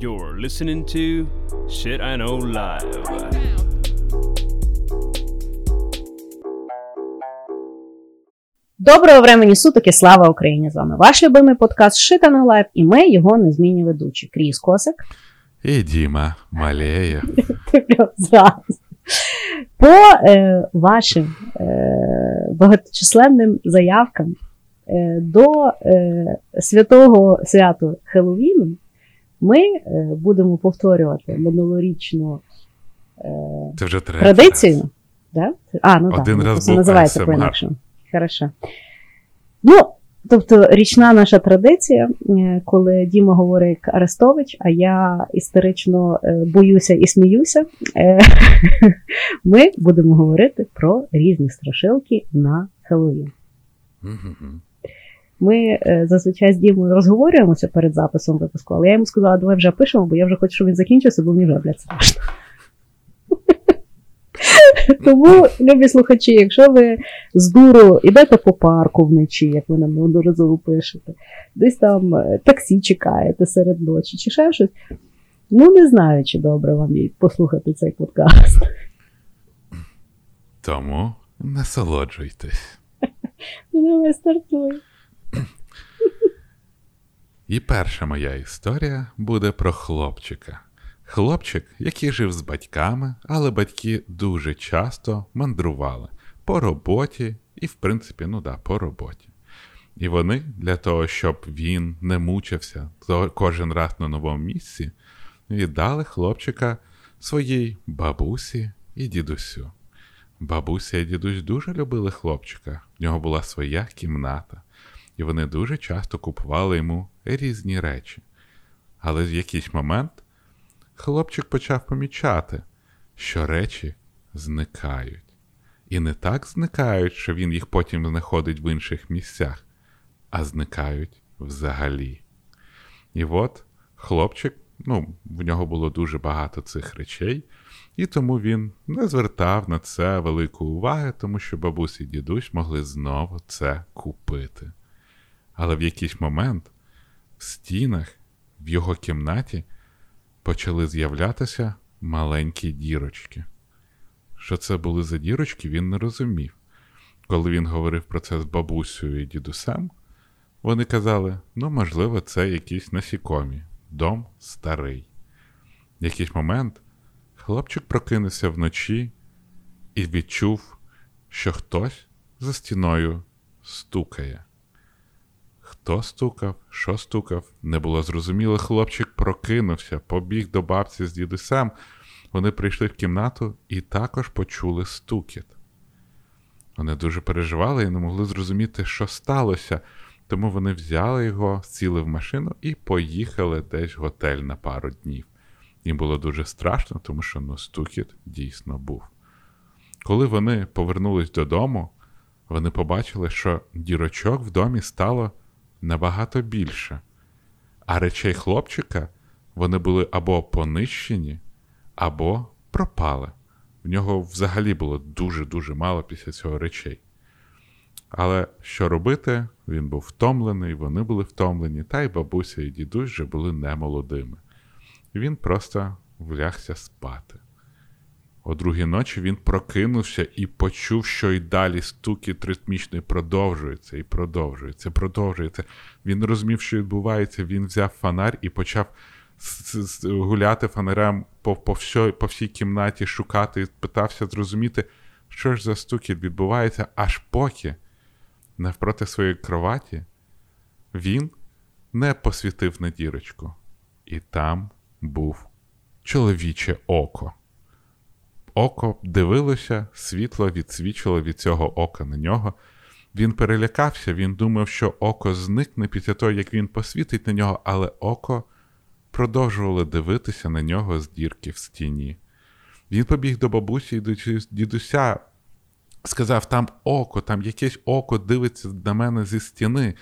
You're listening to Shit I Know Live. Доброго времені суток і слава Україні! З вами ваш любимий подкаст Shit I Know Live і ми його незмінні ведучі. Кріс Косик. І Діма Малеєв. Ти прям зразу. По е, вашим е, багаточисленним заявкам е, до е, святого святу Хеллоуіну ми е, будемо повторювати минулорічну е, Це вже традицію. Да? А, ну Один так, раз це називається по-інакшому. Хорошо. Ну, тобто, річна наша традиція, е, коли Діма говорить як Арестович, а я істерично е, боюся і сміюся, ми будемо говорити про різні страшилки на Хеллоуін. Мгм. Ми е, зазвичай з Дімою розговорюємося перед записом випуску, але я йому сказала, давай вже пишемо, бо я вже хочу, щоб він закінчився, бо мені вже блядь, страшно. Тому, любі слухачі, якщо ви з дуру йдете по парку вночі, як ви нам неодноразово пишете, десь там е, таксі чекаєте серед ночі, чи ще щось, ну не знаю, чи добре вам послухати цей подкаст. Тому насолоджуйтесь. Ну, давай стартуй. І перша моя історія буде про хлопчика. Хлопчик, який жив з батьками, але батьки дуже часто мандрували по роботі і, в принципі, ну да, по роботі. І вони для того, щоб він не мучився кожен раз на новому місці, віддали хлопчика своїй бабусі і дідусю. Бабуся і дідусь дуже любили хлопчика, в нього була своя кімната, і вони дуже часто купували йому різні речі. Але в якийсь момент хлопчик почав помічати, що речі зникають. І не так зникають, що він їх потім знаходить в інших місцях, а зникають взагалі. І от хлопчик, ну, в нього було дуже багато цих речей, і тому він не звертав на це великої уваги, тому що бабусь і дідусь могли знову це купити. Але в якийсь момент в стінах в його кімнаті почали з'являтися маленькі дірочки. Що це були за дірочки, він не розумів. Коли він говорив про це з бабусею і дідусем, вони казали: ну, можливо, це якісь насікомі, дом старий. В якийсь момент хлопчик прокинувся вночі і відчув, що хтось за стіною стукає. Хто стукав, що стукав, не було зрозуміло. Хлопчик прокинувся, побіг до бабці з дідусем. Вони прийшли в кімнату і також почули стукіт. Вони дуже переживали і не могли зрозуміти, що сталося, тому вони взяли його, сіли в машину і поїхали десь в готель на пару днів. Їм було дуже страшно, тому що ну, стукіт дійсно був. Коли вони повернулись додому, вони побачили, що дірочок в домі стало набагато більше, а речей хлопчика вони були або понищені, або пропали. В нього взагалі було дуже-дуже мало після цього речей. Але що робити? Він був втомлений, вони були втомлені, та й бабуся і дідусь вже були немолодими. Він просто влягся спати. О другій ночі він прокинувся і почув, що й далі стукіт ритмічний продовжується і продовжується, продовжується. Він розумів, що відбувається, він взяв фонарь і почав гуляти фонарем по, по, всьо- по всій кімнаті, шукати питався зрозуміти, що ж за стукіт відбувається, аж поки навпроти своєї кроваті він не посвітив на дірочку. І там був чоловіче око. Око дивилося, світло відсвічило від цього ока на нього. Він перелякався, він думав, що око зникне після того, як він посвітить на нього, але око продовжувало дивитися на нього з дірки в стіні. Він побіг до бабусі і до дідуся, сказав: там око, там якесь око дивиться на мене зі стіни.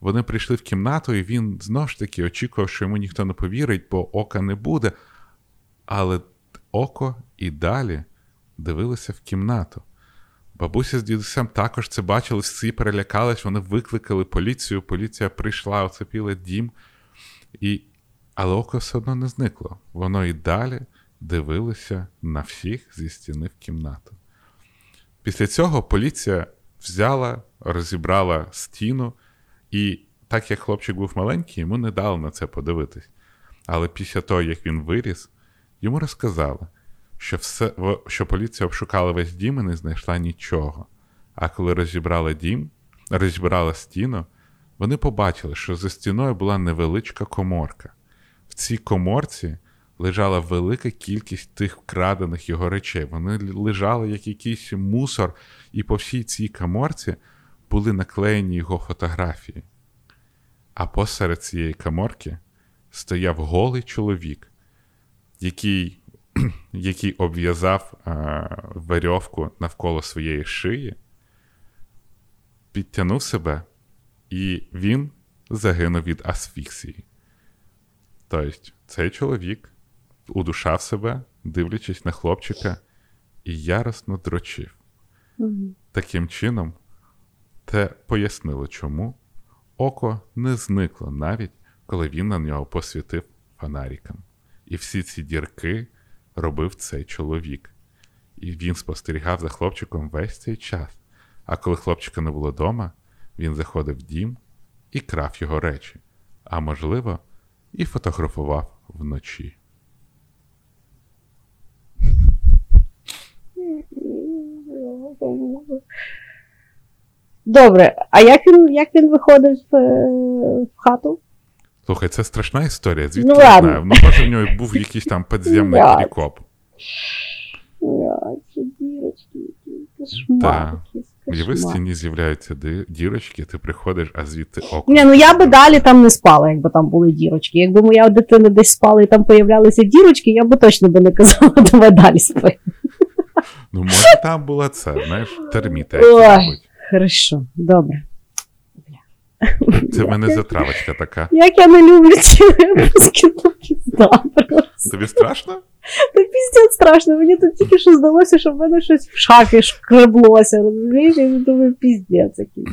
Вони прийшли в кімнату, і він знову ж таки очікував, що йому ніхто не повірить, бо ока не буде. Але око і далі дивилися в кімнату. Бабуся з дідусем також це бачили, всі перелякались, вони викликали поліцію. Поліція прийшла, оцепила дім. І Але око все одно не зникло. Воно і далі дивилося на всіх зі стіни в кімнату. Після цього поліція взяла, розібрала стіну, і так як хлопчик був маленький, йому не дали на це подивитись. Але після того, як він виріс, йому розказали, що все, що поліція обшукала весь дім і не знайшла нічого. А коли розібрала дім, розібрала стіну, вони побачили, що за стіною була невеличка коморка. В цій коморці лежала велика кількість тих вкрадених його речей. Вони лежали як якийсь мусор, і по всій цій коморці були наклеєні його фотографії. А посеред цієї коморки стояв голий чоловік, який який обв'язав а, верьовку навколо своєї шиї, підтягнув себе, і він загинув від асфіксії. Тобто, цей чоловік удушав себе, дивлячись на хлопчика, і яростно дрочив. Таким чином, те пояснило, чому око не зникло навіть коли він на нього посвітив фонариком. І всі ці дірки робив цей чоловік. І він спостерігав за хлопчиком весь цей час. А коли хлопчика не було вдома, він заходив в дім і крав його речі, а можливо, і фотографував вночі. Добре, а як він як він виходив в, в хату? Слухай, це страшна історія, звідки ну, я знаю. Ну, може, в нього був якийсь там підземний перекоп. Кошмар. І в стіні з'являються дірочки, ти приходиш, а звідти око. Ні, ну я би далі там не спала, якби там були дірочки. Якби моя дитина десь спала і там появлялися дірочки, я би точно би не казала, давай далі спи. Ну, може, там була це, знаєш, терміта. Ой, хорошо, добре. Це в мене затравочка така. Як я не люблю ці випуски, то пізда просто. Тобі страшно? Та піздець страшно. Мені тут тільки що здалося, що в мене щось в шафі шкреблося. Розумієш? Я думаю, піздець який.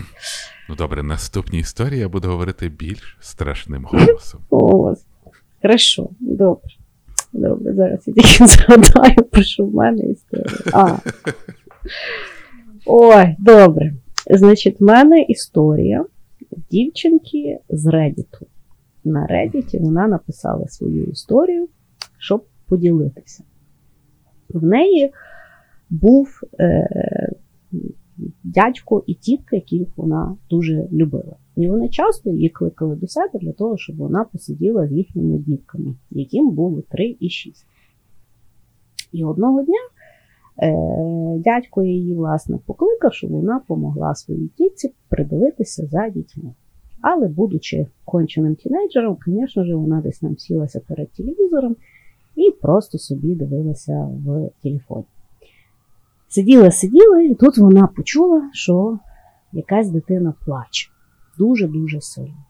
Ну добре, наступні історії я буду говорити більш страшним голосом. О, Хорошо, добре. Добре, зараз я тільки згадаю, про що в мене історія. А. Ой, добре. Значить, в мене історія дівчинки з Reddit. На Reddit вона написала свою історію, щоб поділитися. В неї був е, дядько і тітка, яких вона дуже любила. І вони часто її кликали до себе для того, щоб вона посиділа з їхніми дітками, яким було 3 і 6. І одного дня дядько її, власне, покликав, щоб вона помогла своїй тітці придивитися за дітьми. Але, будучи конченим тінейджером, звісно ж, вона десь нам сілася перед телевізором і просто собі дивилася в телефоні. Сиділа, сиділа, і тут вона почула, що якась дитина плаче дуже-дуже сильно.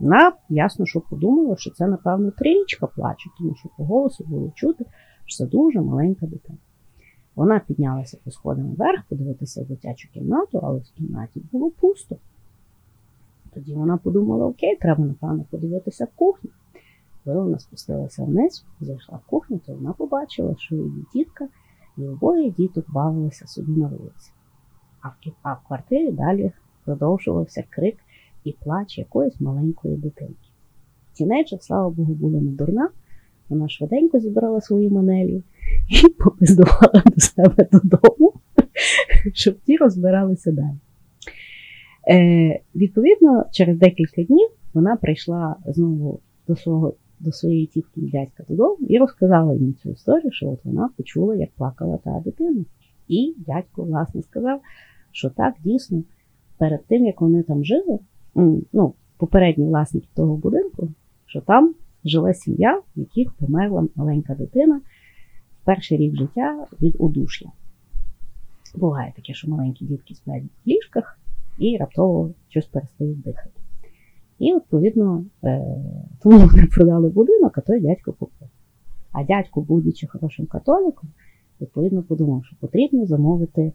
Вона ясно, що подумала, що це, напевно, трічка плаче, тому що по голосу було чути, що це дуже маленька дитина. Вона піднялася по сходам вверх, подивитися в дитячу кімнату, але в кімнаті було пусто. Тоді вона подумала, окей, треба, напевно, подивитися в кухню. Коли вона спустилася вниз, зайшла в кухню, то вона побачила, що її дітка і обоє діток бавилися собі на вулиці. А в квартирі далі продовжувався крик і плач якоїсь маленької дитинки. Тінейджер, слава Богу, була не дурна. Вона швиденько зібрала свої манелі і попиздувала до себе додому, щоб ті розбиралися далі. Е, Відповідно, через декілька днів вона прийшла знову до свого до своєї тітки і дядька додому і розказала їм цю історію, що от вона почула, як плакала та дитина. І дядько, власне, сказав, що так, дійсно, перед тим, як вони там жили, ну, попередні власники того будинку, що там жила сім'я, в яких померла маленька дитина перший рік життя від удуш'я. Буває таке, що маленькі дітки сплять в ліжках і раптово щось перестають дихати. І, відповідно, е, тому вони продали будинок, а той дядько купив. А дядько, будучи хорошим католиком, відповідно подумав, що потрібно замовити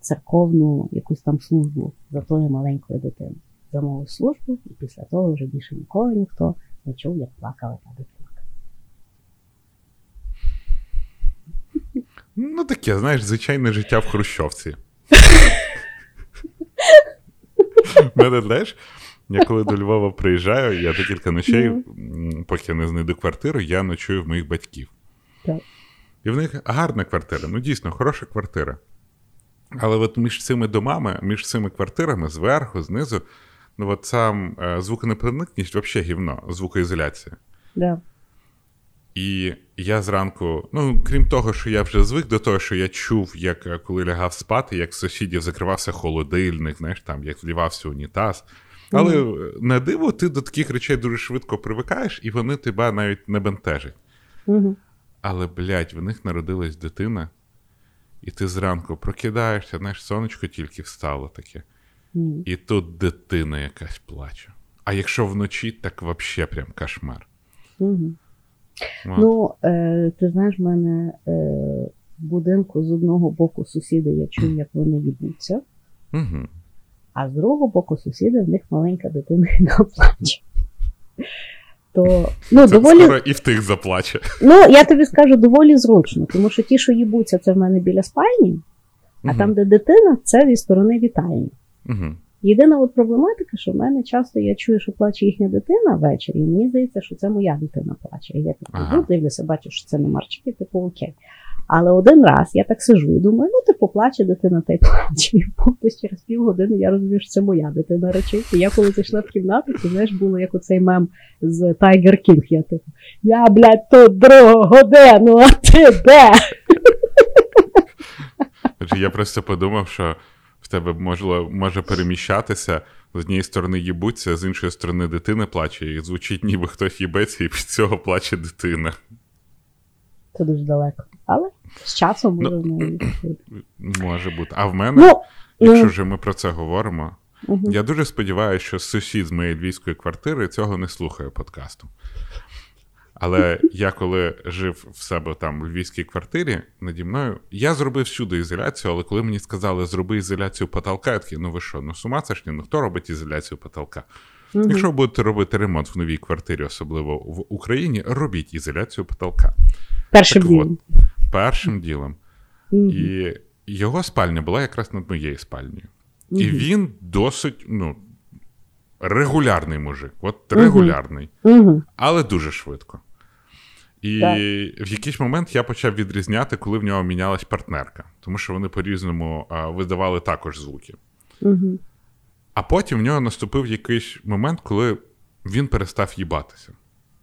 церковну якусь там службу за тою маленькою дитиною. Замовив службу, і після того вже більше ніколи ніхто не чув, як плакала та дитинка. Ну, таке, знаєш, звичайне життя в Хрущовці. Мене, знаєш, я коли до Львова приїжджаю, я декілька ночей, поки я не знайду квартиру, я ночую в моїх батьків. Так. І в них гарна квартира, ну дійсно, хороша квартира. Але от між цими домами, між цими квартирами, зверху, знизу, ну от сам е, звуконепроникність взагалі гівно, звукоізоляція. Да. І я зранку, ну крім того, що я вже звик до того, що я чув, як е, коли лягав спати, як сусідів закривався холодильник, знаєш, там, як влівався унітаз. Але е, на диво, ти до таких речей дуже швидко привикаєш, і вони тебе навіть не бентежать. Угу. Але, блядь, в них народилась дитина, і ти зранку прокидаєшся, знаєш, сонечко тільки встало таке. І тут дитина якась плаче. А якщо вночі, так взагалі прям кошмар. Угу. Ну, е, ти знаєш, в мене е, в будинку з одного боку сусіди я чую, як вони їбуться, Угу. а з другого боку сусіди в них маленька дитина, яка плаче. То, ну, Це доволі, скоро і в тих заплаче. ну, я тобі скажу, доволі зручно, тому що ті, що їбуться, це в мене біля спальні, а Мгм. там, де дитина, це зі сторони вітальні. Мгм. Єдина от проблематика, що в мене часто я чую, що плаче їхня дитина ввечері, і мені здається, що це моя дитина плаче. І я так Ага. дивлюся, бачу, що це не марчики, типу окей. Але один раз я так сижу і думаю, ну типу плаче дитина та й плаче. І десь через півгодини я розумію, що це моя дитина речить. І я коли зайшла в кімнату, то знаєш, було як оцей мем з Tiger King. Я типу, я, блядь, тут другу годину, а ти де? Я просто подумав, що тебе можливо, може переміщатися. З однієї сторони їбуться, з іншої сторони дитина плаче, і звучить, ніби хтось їбеться, і від цього плаче дитина. Це дуже далеко. Але з часом може Ну. Може бути. А в мене, Ну, якщо ну, вже ми про це говоримо, мгм. я дуже сподіваюся, що сусід з моєї львівської квартири цього не слухає подкасту. Але я коли жив в себе там в львівській квартирі наді мною, я зробив всюди ізоляцію, але коли мені сказали, зроби ізоляцію потолка, я такий, ну ви що, ну з ума сошні, ну хто робить ізоляцію потолка? Мгм. Якщо ви будете робити ремонт в новій квартирі, особливо в Україні, робіть ізоляцію потолка. Першим Так от, ділом. Першим ділом. Мгм. І його спальня була якраз над моєю спальнею. І він досить, ну, регулярний мужик. От регулярний, але дуже швидко. І Так. в якийсь момент я почав відрізняти, коли в нього мінялась партнерка, тому що вони по-різному а, видавали також звуки. Мгм. А потім в нього наступив якийсь момент, коли він перестав їбатися.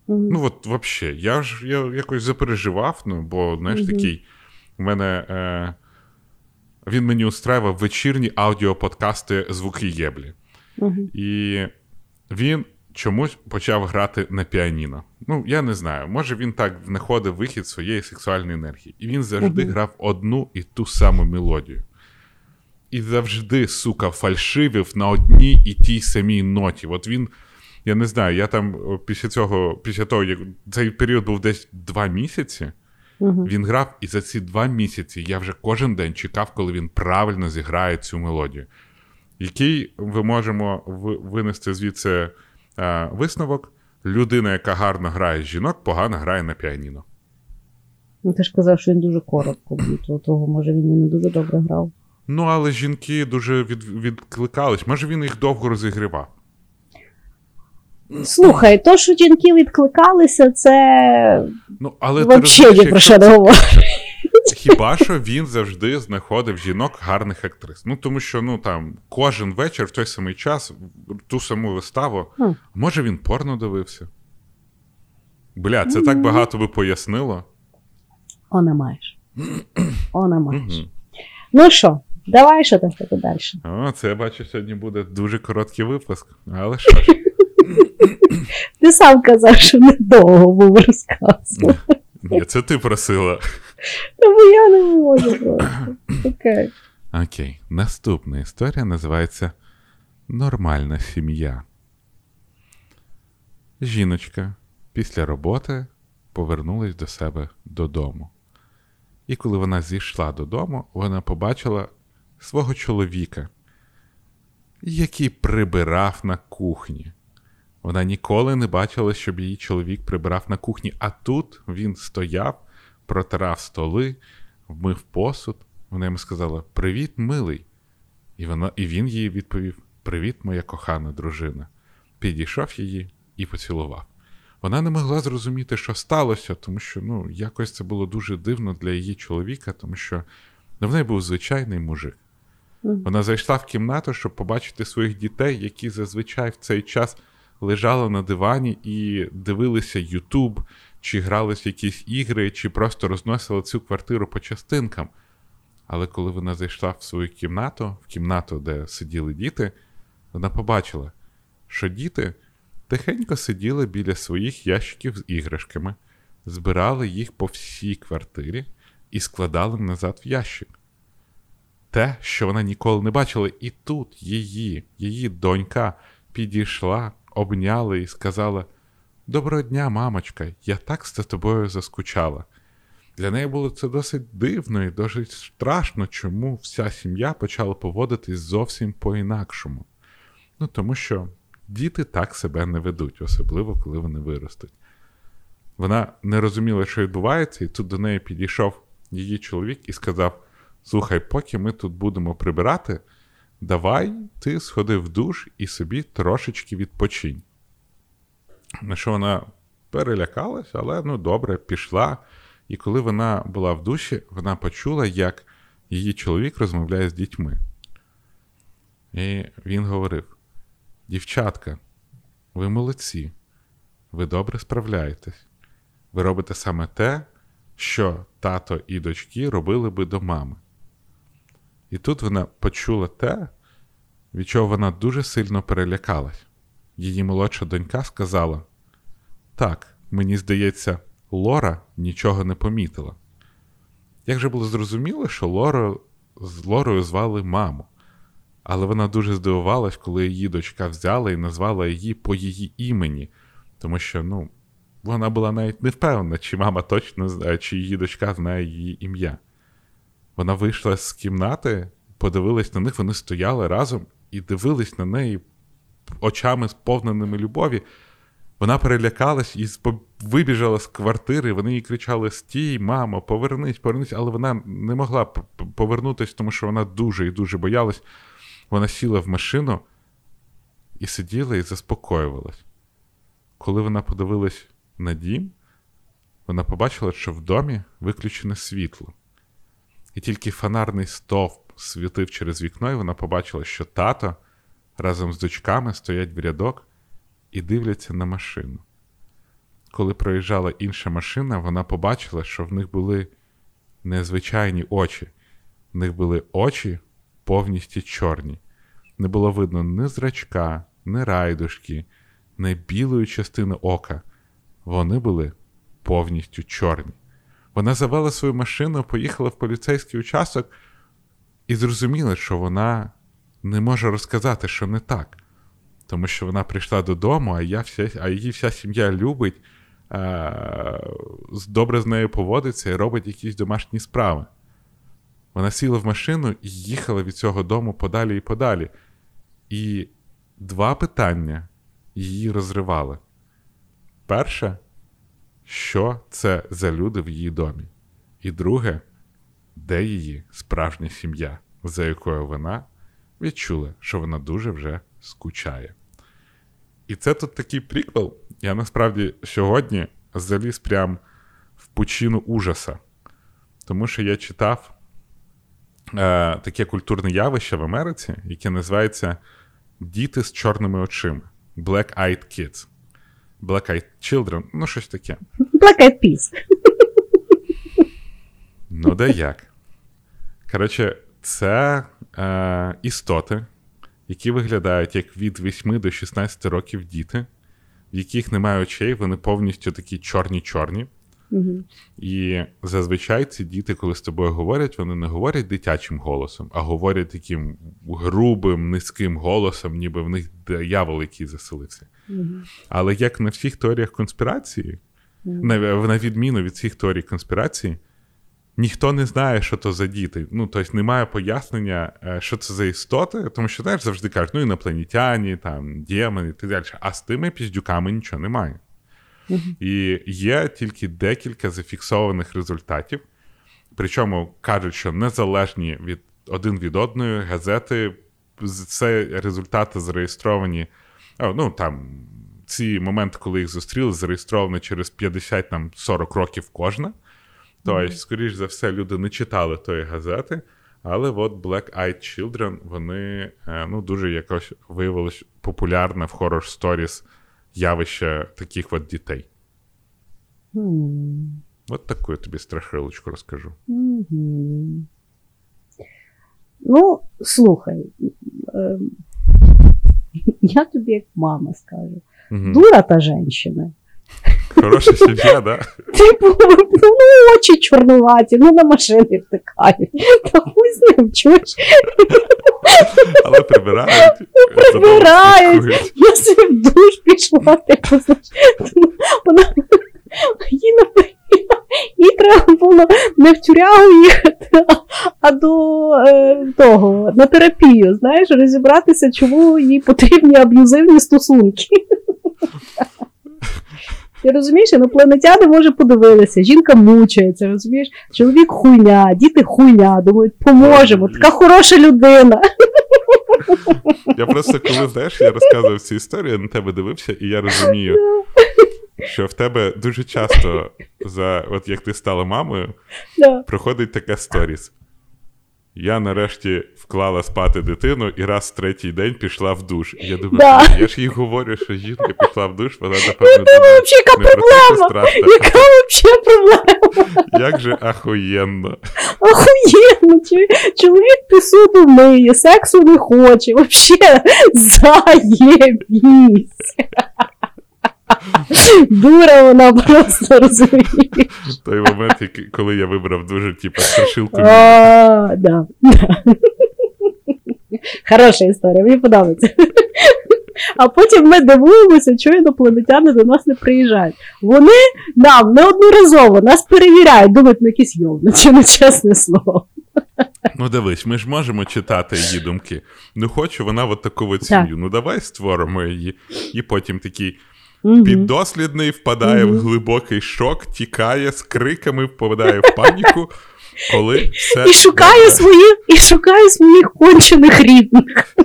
Мгм. Ну, от взагалі, я ж я якось запереживав, ну, бо, знаєш, Мгм. такий, у мене. Е, він мені устраював вечірні аудіоподкасти звуки єблі. Мгм. І він чомусь почав грати на піаніно. Ну, я не знаю, може він так знаходив вихід своєї сексуальної енергії. І він завжди Мгм. грав одну і ту саму мелодію. І завжди, сука, фальшивив на одній і тій самій ноті. От він, я не знаю, я там після цього, після того, як цей період був десь два місяці. Мгм. Він грав, і за ці два місяці я вже кожен день чекав, коли він правильно зіграє цю мелодію. Який ми можемо ви- винести звідси е, висновок? Людина, яка гарно грає з жінок, погано грає на піаніно. Ну, ти ж казав, що він дуже коротко був, то того, може, він і не дуже добре грав. Ну, але жінки дуже від, відкликались. Може, він їх довго розігрівав. Слухай, то, що жінки відкликалися, це Ну, але ти взагалі розумієш, ні про що не говорить. Хіба що він завжди знаходив жінок гарних актрис. Ну тому що ну там кожен вечір в той самий час ту саму виставу. Хм. Може він порно дивився? Бля, це так багато би пояснило. Она маєш. Она маєш. Ну що, давай що там тебе далі. О, це я бачу, сьогодні буде дуже короткий випуск. Але що ж, Ти сам казав, що недовго був розказ. Ні, це ти просила. Тому я не можу просто. Окей. Окей, наступна історія називається Нормальна сім'я. Жіночка після роботи повернулась до себе додому. І коли вона зійшла додому, вона побачила свого чоловіка, який прибирав на кухні. Вона ніколи не бачила, щоб її чоловік прибирав на кухні, а тут він стояв, протирав столи, вмив посуд. Вона йому сказала: Привіт, милий. І вона, і він їй відповів: Привіт, моя кохана дружина. Підійшов її і поцілував. Вона не могла зрозуміти, що сталося, тому що ну, якось це було дуже дивно для її чоловіка, тому що ну, в неї був звичайний мужик. Вона зайшла в кімнату, щоб побачити своїх дітей, які зазвичай в цей час лежали на дивані і дивилися Ютуб, чи грались якісь ігри, чи просто розносили цю квартиру по частинкам. Але коли вона зайшла в свою кімнату, в кімнату, де сиділи діти, вона побачила, що діти тихенько сиділи біля своїх ящиків з іграшками, збирали їх по всій квартирі і складали назад в ящик. Те, що вона ніколи не бачила, і тут її, її донька підійшла, обняла і сказала: Доброго дня, мамочка, я так за тобою заскучала. Для неї було це досить дивно і досить страшно, чому вся сім'я почала поводитись зовсім по-інакшому. Ну, тому що діти так себе не ведуть, особливо коли вони виростуть. Вона не розуміла, що відбувається, і тут до неї підійшов її чоловік і сказав: Слухай, поки ми тут будемо прибирати, давай ти сходи в душ і собі трошечки відпочинь. На що вона перелякалась, але ну добре, пішла. І коли вона була в душі, вона почула, як її чоловік розмовляє з дітьми. І він говорив: Дівчатка, ви молодці, ви добре справляєтесь. Ви робите саме те, що тато і дочки робили би до мами. І тут вона почула те, від чого вона дуже сильно перелякалась. Її молодша донька сказала: Так, мені здається, Лора нічого не помітила. Як же було зрозуміло, що Лору, з Лорою звали маму, але вона дуже здивувалась, коли її дочка взяла і назвала її по її імені, тому що, ну, вона була навіть не впевнена, чи мама точно знає, чи її дочка знає її ім'я. Вона вийшла з кімнати, подивилась на них, вони стояли разом і дивились на неї очами сповненими любові. Вона перелякалась і вибіжала з квартири. Вони їй кричали: Стій, мамо, повернись, повернись, але вона не могла повернутися, тому що вона дуже і дуже боялась. Вона сіла в машину і сиділа і заспокоювалась. Коли вона подивилась на дім, вона побачила, що в домі виключене світло. І тільки фонарний стовп світив через вікно, і вона побачила, що тато разом з дочками стоять в рядок і дивляться на машину. Коли проїжджала інша машина, вона побачила, що в них були незвичайні очі, в них були очі повністю чорні. Не було видно ні зрачка, ні райдушки, ні білої частини ока. Вони були повністю чорні. Вона завела свою машину, поїхала в поліцейський участок і зрозуміла, що вона не може розказати, що не так. Тому що вона прийшла додому, а я вся, а її вся сім'я любить, а, добре з нею поводиться і робить якісь домашні справи. Вона сіла в машину і їхала від цього дому подалі і подалі. І два питання її розривали. Перше, що це за люди в її домі? І друге, де її справжня сім'я, за якою вона відчула, що вона дуже вже скучає. І це тут такий приквел. Я насправді сьогодні заліз прям в пучину ужаса. Тому що я читав е, таке культурне явище в Америці, яке називається Діти з чорними очима. Black Eyed Kids. Black Eyed Children, ну щось таке. Black Eyed Peas. Ну, де як. Коротше, це е, істоти, які виглядають як від 8 до 16 років діти, в яких немає очей, вони повністю такі чорні-чорні. Угу. І зазвичай ці діти, коли з тобою говорять, вони не говорять дитячим голосом, а говорять таким грубим, низьким голосом, ніби в них диявол, який заселився. Угу. Але як на всіх теоріях конспірації, угу. на, на відміну від всіх теорій конспірації, ніхто не знає, що то за діти. Ну, тобто немає пояснення, е, що це за істоти, тому що знаєш, завжди кажуть, ну інопланетяні, там, демони і так далі. А з тими піздюками нічого немає. Угу. І є тільки декілька зафіксованих результатів причому кажуть, що незалежні від один від одної газети. Це результати зареєстровані. Ну там ці моменти, коли їх зустріли, зареєстровані через 50-40 років кожна. Тобто, mm-hmm. скоріш за все, люди не читали тої газети, але от Black Eyed Children, вони е, ну, дуже якось виявилось популярне в Horror Stories явище таких от дітей. Mm. От таку я тобі страшилочку розкажу. Mm-hmm. Ну, слухай, е, я тобі як мама скажу. Угу. Дура та жінка. Хороша сім'я, да? Типу, ну очі чорнуваті, ну на машини втикають. Та хуй з ним, чуєш? Але прибирають. Прибирають. Я собі в душ пішла, типу, вона їй їй треба було не в тюрягу їхати, а до е, того, на терапію, знаєш, розібратися, чому їй потрібні аб'юзивні стосунки. Ти розумієш, інопланетяни, може, подивилися, жінка мучається, розумієш, чоловік хуйня, діти хуйня, думають, поможемо, така хороша людина. Я просто коли знаєш, я розказував цю історію, я на тебе дивився, і я розумію, що в тебе дуже часто, за от як ти стала мамою, проходить таке сторіс. Я нарешті вклала спати дитину і раз в третій день пішла в душ. І я думаю, да. я ж їй говорю, що жінка пішла в душ, вона напевно думає, яка проблема? Яка взагалі проблема? Як же ахуєнно. Ахуєнно, чоловік пісуду миє, сексу не хоче, взагалі заєбісь. Дура вона просто розуміє. Той момент, коли я вибрав дуже, типу, страшилку. А, да. Хороша історія, мені подобається. А потім ми дивуємося, що інопланетяни до нас не приїжджають. Вони нам неодноразово нас перевіряють, думають, ну якісь йовничі, ну чесне слово. Ну, дивись, ми ж можемо читати її думки. Ну, хочу вона от таку от сім'ю. Ну, давай створимо її. І потім такий. Угу. Піддослідний впадає угу. в глибокий шок, тікає з криками, впадає в паніку, коли все і шукає добре. своїх і шукає своїх кончених рідних.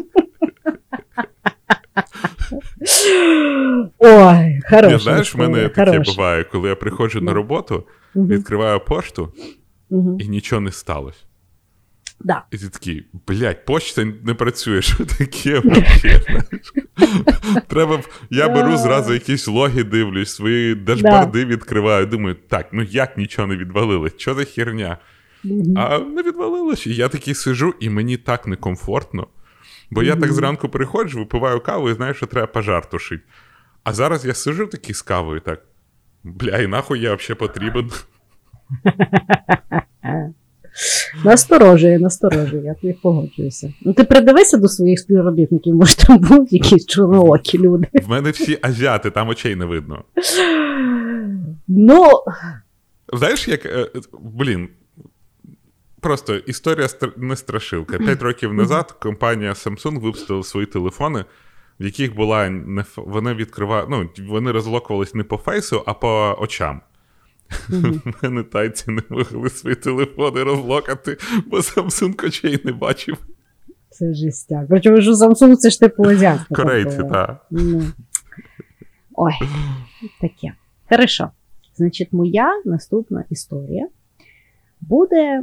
Ой, хороша Знаєш, в мене таке буває, коли я приходжу на роботу, відкриваю пошту, і нічого не сталося. Да. І ти такий, блядь, почта не працює, що таке взагалі? Треба. Я беру зразу якісь логи, дивлюсь, свої дашборди відкриваю. Думаю, так, ну як нічого не відвалилось? Що за херня? А не відвалилось. І я такий сижу, і мені так некомфортно. Бо я так зранку приходжу, випиваю каву і знаю, що треба пожар тушити. А зараз я сижу такий з кавою, так. Бля, і нахуй я взагалі потрібен. Насторожує, насторожує, я тобі погоджуюся. Ну ти придивися до своїх співробітників, може там будуть якісь чорноокі люди. В мене всі азіати, там очей не видно. Ну. Знаєш, як. Е, блін. Просто історія не страшилка. П'ять років назад компанія Samsung випустила свої телефони, в яких була не вони відкривали, ну, вони розлокувались не по фейсу, а по очам. У мене тайці не могли свої телефони розлокати, бо Samsung очей не бачив. Це жестяк. Причому що Samsung це ж типу азіатська. Корейці, так. Ну. Ой, таке. Хорошо. Значить, моя наступна історія буде,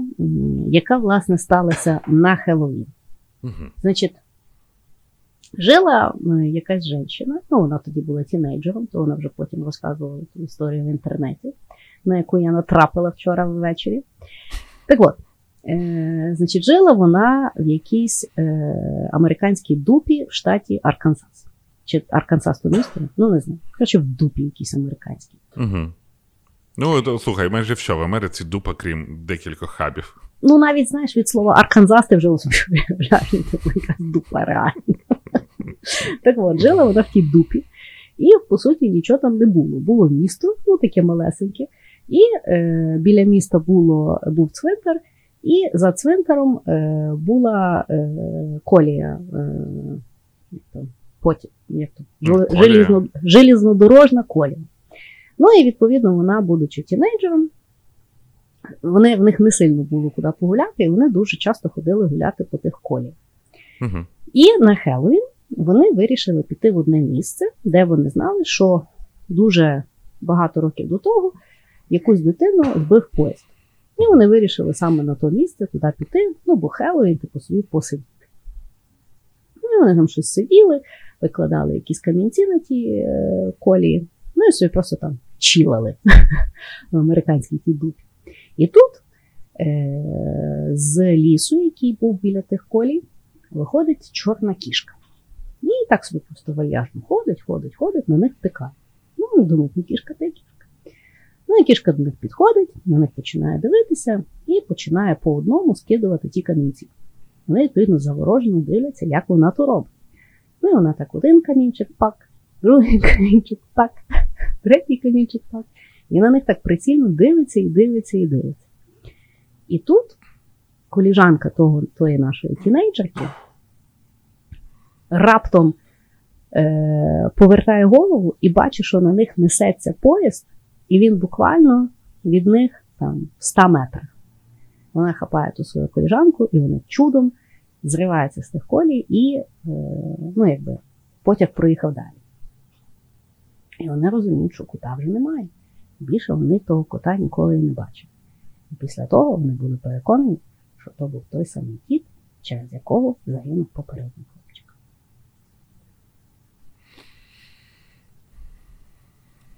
яка, власне, сталася на Хеллоуін. Значить, жила якась жінка, ну, вона тоді була тінейджером, то вона вже потім розказувала ту історію в інтернеті на яку я натрапила вчора ввечері. Так от, е, значить, жила вона в якійсь е, американській дупі в штаті Арканзас. Чи Арканзас то місто? Ну, не знаю. Коротше, в дупі якійсь американській. Угу. Ну, то, слухай, майже все в Америці дупа, крім декількох хабів. Ну, навіть, знаєш, від слова Арканзас ти вже уявляєш, типу, якась дупа реально. Так от, жила вона в тій дупі. І, по суті, нічого там не було. Було місто, ну таке малесеньке, і е, біля міста було, був цвинтар, і за цвинтаром е, була е, колія. Е, потім, як то, желізно, желізнодорожна колія. Ну і відповідно вона, будучи тінейджером, вони в них не сильно було куди погуляти, і вони дуже часто ходили гуляти по тих коліях. Угу. І на Хеллоуін вони вирішили піти в одне місце, де вони знали, що дуже багато років до того якусь дитину збив поїзд. І вони вирішили саме на то місце туди піти, ну бо Хеллоуін, типу, собі посидіти. Ну, і вони там щось сиділи, викладали якісь камінці на ті е, колії, ну і собі просто там чілили в американській тій. І тут е, з лісу, який був біля тих колій, виходить чорна кішка. І так собі просто вальяжно ходить, ходить, ходить, на них втикає. Ну, думають, ну кішка та кішка. Ну і кішка до них підходить, на них починає дивитися і починає по одному скидувати ті камінці. Вони, відповідно, заворожено дивляться, як вона то робить. Ну і вона так один камінчик пак, другий камінчик пак, третій камінчик пак. І на них так прицільно дивиться і дивиться і дивиться. І тут коліжанка того, тої нашої тінейджерки раптом е, повертає голову і бачить, що на них несеться поїзд, і він буквально від них там в 100 метрах. Вона хапає ту свою коліжанку, і вони чудом зриваються з тих колій, і е, ну, якби, потяг проїхав далі. І вони розуміють, що кота вже немає. Більше вони того кота ніколи і не бачили. І після того вони були переконані, що то був той самий кіт, через якого загинув попередній хлопчик.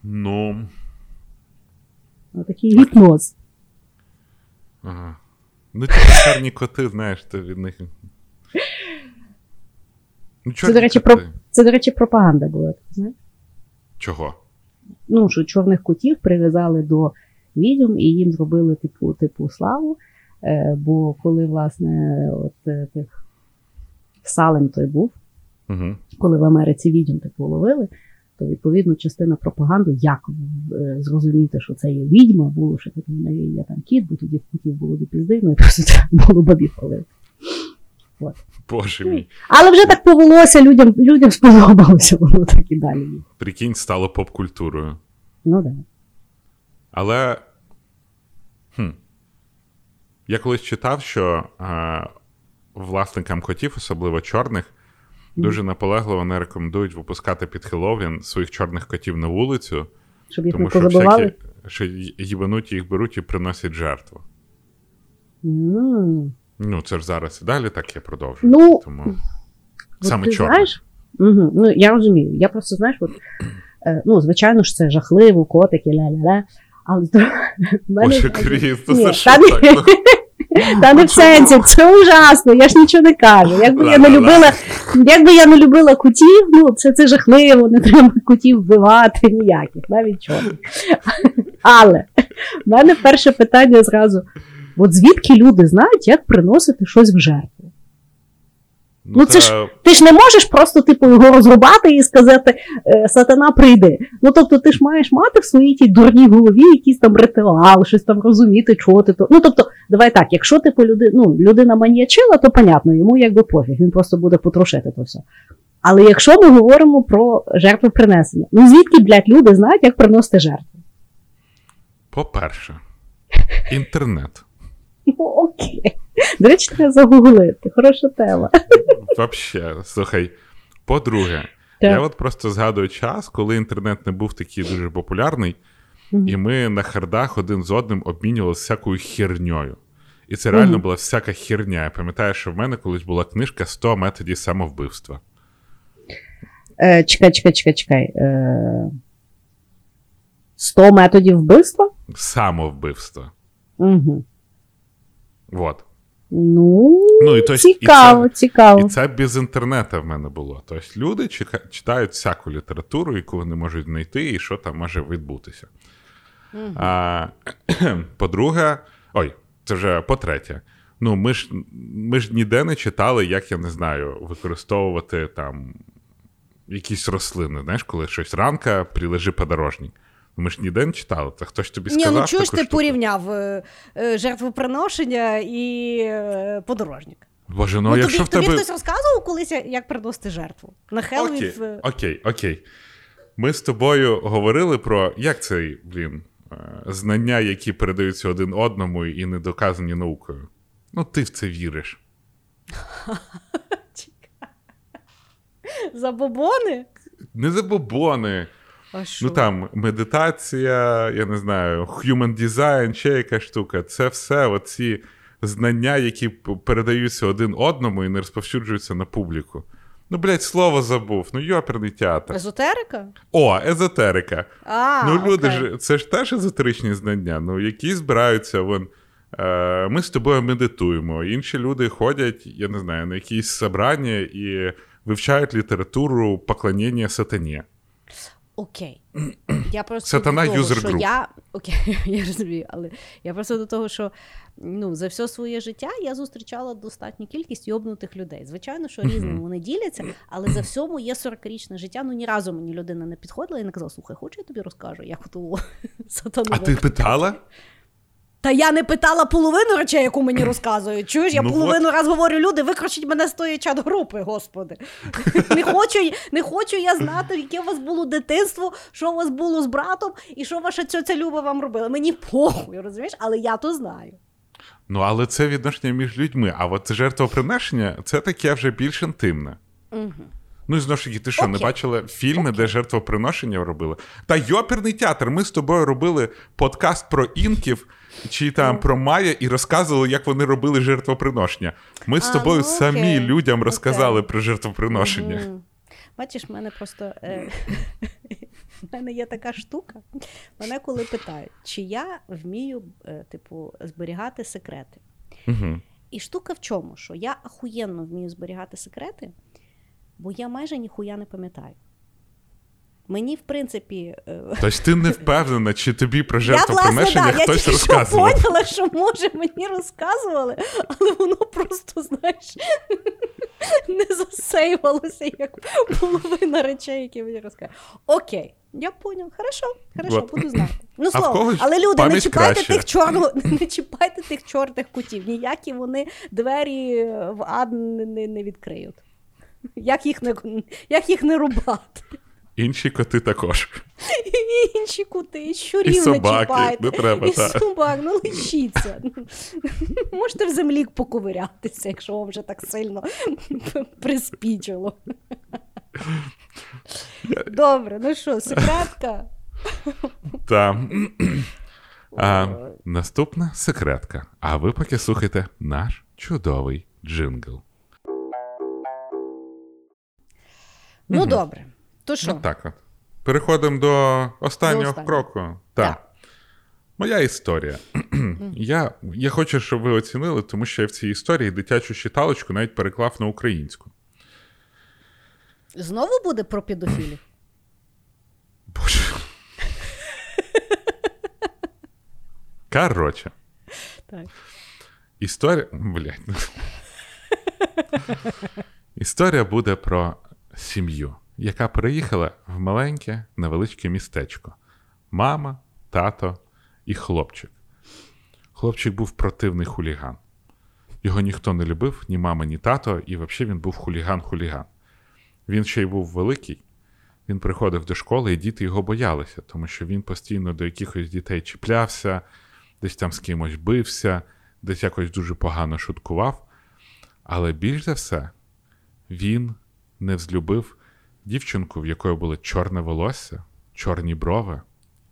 Ну. Отакий гіпноз. Ага. Ну, ті чорні коти, знаєш, ти від них. Ну, Це, до речі, про- Це, до речі, пропаганда була. знаєш? Чого? Ну, що чорних котів прив'язали до відьом і їм зробили типу, типу славу. Е, бо коли, власне, от е, тих Салем той був, Угу. коли в Америці відьом типу ловили, то відповідно частина пропаганди, як е, зрозуміти, що це є відьма, було, що типу, є там кіт, бо тоді в кутів було до пізди, ну і просто було бабів палити. Боже мій. Але вже так повелося, людям, людям сподобалося, воно так і далі. Прикинь, стало поп-культурою. Ну так. Але. Хм. Я колись читав, що е, власникам котів, особливо чорних, дуже наполегливо не рекомендують випускати під Хеллоуін своїх чорних котів на вулицю, Щоб їх тому не що всякі, що їбануті їх беруть і приносять жертву. М. Ну, це ж зараз і далі так я продовжую. Ну, Тому саме ти чорних. знаєш? Угу. Ну, я розумію. Я просто, знаєш, от, е, ну, звичайно ж, це жахливо, котики, ля-ля-ля. Але в мене- Боже Крісто, Ні, це що та так? Ну, Та не в сенсі, це ужасно, я ж нічого не кажу. Якби я не Ла-ла-ла. любила, якби я не любила котів, ну це, це жахливо, не треба котів вбивати ніяких, навіть чорних. Але в мене перше питання зразу: от звідки люди знають, як приносити щось в жертву? Ну, це ж- Ти ж не можеш просто типу його розрубати і сказати е, сатана прийди. Ну тобто ти ж маєш мати в своїй тій дурній голові якийсь там ритуал, щось там розуміти, чого ти то. Ну тобто, давай так, якщо типу люди, ну, людина маніячила, то понятно, йому якби пофіг, він просто буде потрошити то все. Але якщо ми говоримо про жертвопринесення, ну звідки, блядь, люди знають, як приносити жертву? По-перше, інтернет. Ну окей. До речі, треба загуглити. Хороша тема. Вообще, слухай. По-друге, Так. я от просто згадую час, коли інтернет не був такий дуже популярний, Мгм. і ми на хардах один з одним обмінювалися всякою херньою. І це реально Мгм. була всяка херня. Я пам'ятаю, що в мене колись була книжка 100 методів самовбивства. Е, чекай, чекай, чекай, чекай. Е, 100 методів вбивства? Самовбивства. Угу. Вот. Ну, Ну, і то есть, цікаво, і цікаво. І це без інтернету в мене було. Тобто люди чека- читають всяку літературу, яку вони можуть знайти, і що там може відбутися. А, по-друге, ой, це вже по-третє. Ну, ми ж, ми ж ніде не читали, як я не знаю, використовувати там якісь рослини. Знаєш, коли щось ранка, прилежи подорожник. Ми ж ніде не читали. Це хтось тобі Ні, ну ж ти штуку? порівняв е, е, жертвоприношення і е, подорожник? Боже, ну, Ну, якщо тобі, в тебе. тобі хтось розказував колись, як приносити жертву? На Хеллоуін? Окей, в- окей, окей. Ми з тобою говорили про як цей, блін, знання, які передаються один одному і не доказані наукою. Ну, ти в це віриш. Забобони? Не забобони. А що? Ну там медитація, я не знаю, human design, ще якась штука. Це все оці знання, які передаються один одному і не розповсюджуються на публіку. Ну, блядь, слово забув. Ну, йоперний театр. Езотерика? О, езотерика. А, ну, люди окей. ж, це ж теж езотеричні знання, ну, які збираються. Вон, е, ми з тобою медитуємо. Інші люди ходять, я не знаю, на якісь собрання і вивчають літературу поклоніння сатані. Окей. Я просто Сатана до того, user що group. я окей, я розумію, але я просто до того, що ну за все своє життя я зустрічала достатню кількість йобнутих людей. Звичайно, що різними вони діляться, але за все моє 40-річне життя ну ні разу мені людина не підходила і не казала: слухай, хочу я тобі розкажу, як ту сатану. А ти питала? Та я не питала половину речей, яку мені розказують. Чуєш, я Ну половину раз говорю, люди, викручіть мене з тої чат-групи, господи. Не хочу, не хочу я знати, яке у вас було дитинство, що у вас було з братом, і що ваша цьоця Люба вам робила. Мені похуй, розумієш, але я то знаю. Ну, але це відношення між людьми. А от жертвоприношення це таке вже більш інтимне. Угу. Ну і знову ж таки, ти що, не бачила фільми, де жертвоприношення робили? Та йоперний театр. Ми з тобою робили подкаст про інків чи там про Майя і розказували, як вони робили жертвоприношення. Ми з тобою ну, самі окей. людям розказали Окей. про жертвоприношення. Мгм. Бачиш, в мене просто е, в мене є така штука. Мене коли питають, чи я вмію, е, типу, зберігати секрети. Угу. І штука в чому? Що я ахуєнно вмію зберігати секрети, бо я майже ніхуя не пам'ятаю. Мені, в принципі, е, Тобто ти не впевнена, чи тобі про я, жертвоприношення я хтось що розказував. поняла, що може мені розказували, але воно просто, знаєш, не засейвалося, як половина речей, які мені розказують. Окей, я поняв. Хорошо, хорошо, Вот. буду знати. Ну, слово, але люди, не чіпайте краще. тих чорного, не чіпайте тих чорних кутів. Ніякі вони двері в ад не, не, не відкриють. Як їх не, як їх не рубати? Інші коти також. І інші кути, і щурів І не чіпайте. не треба, і та. собак, ну лишіться. Можете в землі поковирятися, якщо вам вже так сильно приспічило. Добре, ну що, секретка? Та. А, наступна секретка. А ви поки слухайте наш чудовий джингл. Ну добре. То що? Ну так от. Переходимо до останнього До останнього. кроку. Так. Так. Моя історія. я, я хочу, щоб ви оцінили, тому що я в цій історії дитячу читалочку навіть переклав на українську. Знову буде про педофілів? Боже. Коротше. Так. Історія. Блять. Історія буде про сім'ю, яка переїхала в маленьке невеличке містечко. Мама, тато і хлопчик. Хлопчик був противний хуліган. Його ніхто не любив, ні мама, ні тато, і взагалі він був хуліган-хуліган. Він ще й був великий. Він приходив до школи, і діти його боялися, тому що він постійно до якихось дітей чіплявся, десь там з кимось бився, десь якось дуже погано шуткував. Але більш за все, він не взлюбив дівчинку, в якої було чорне волосся, чорні брови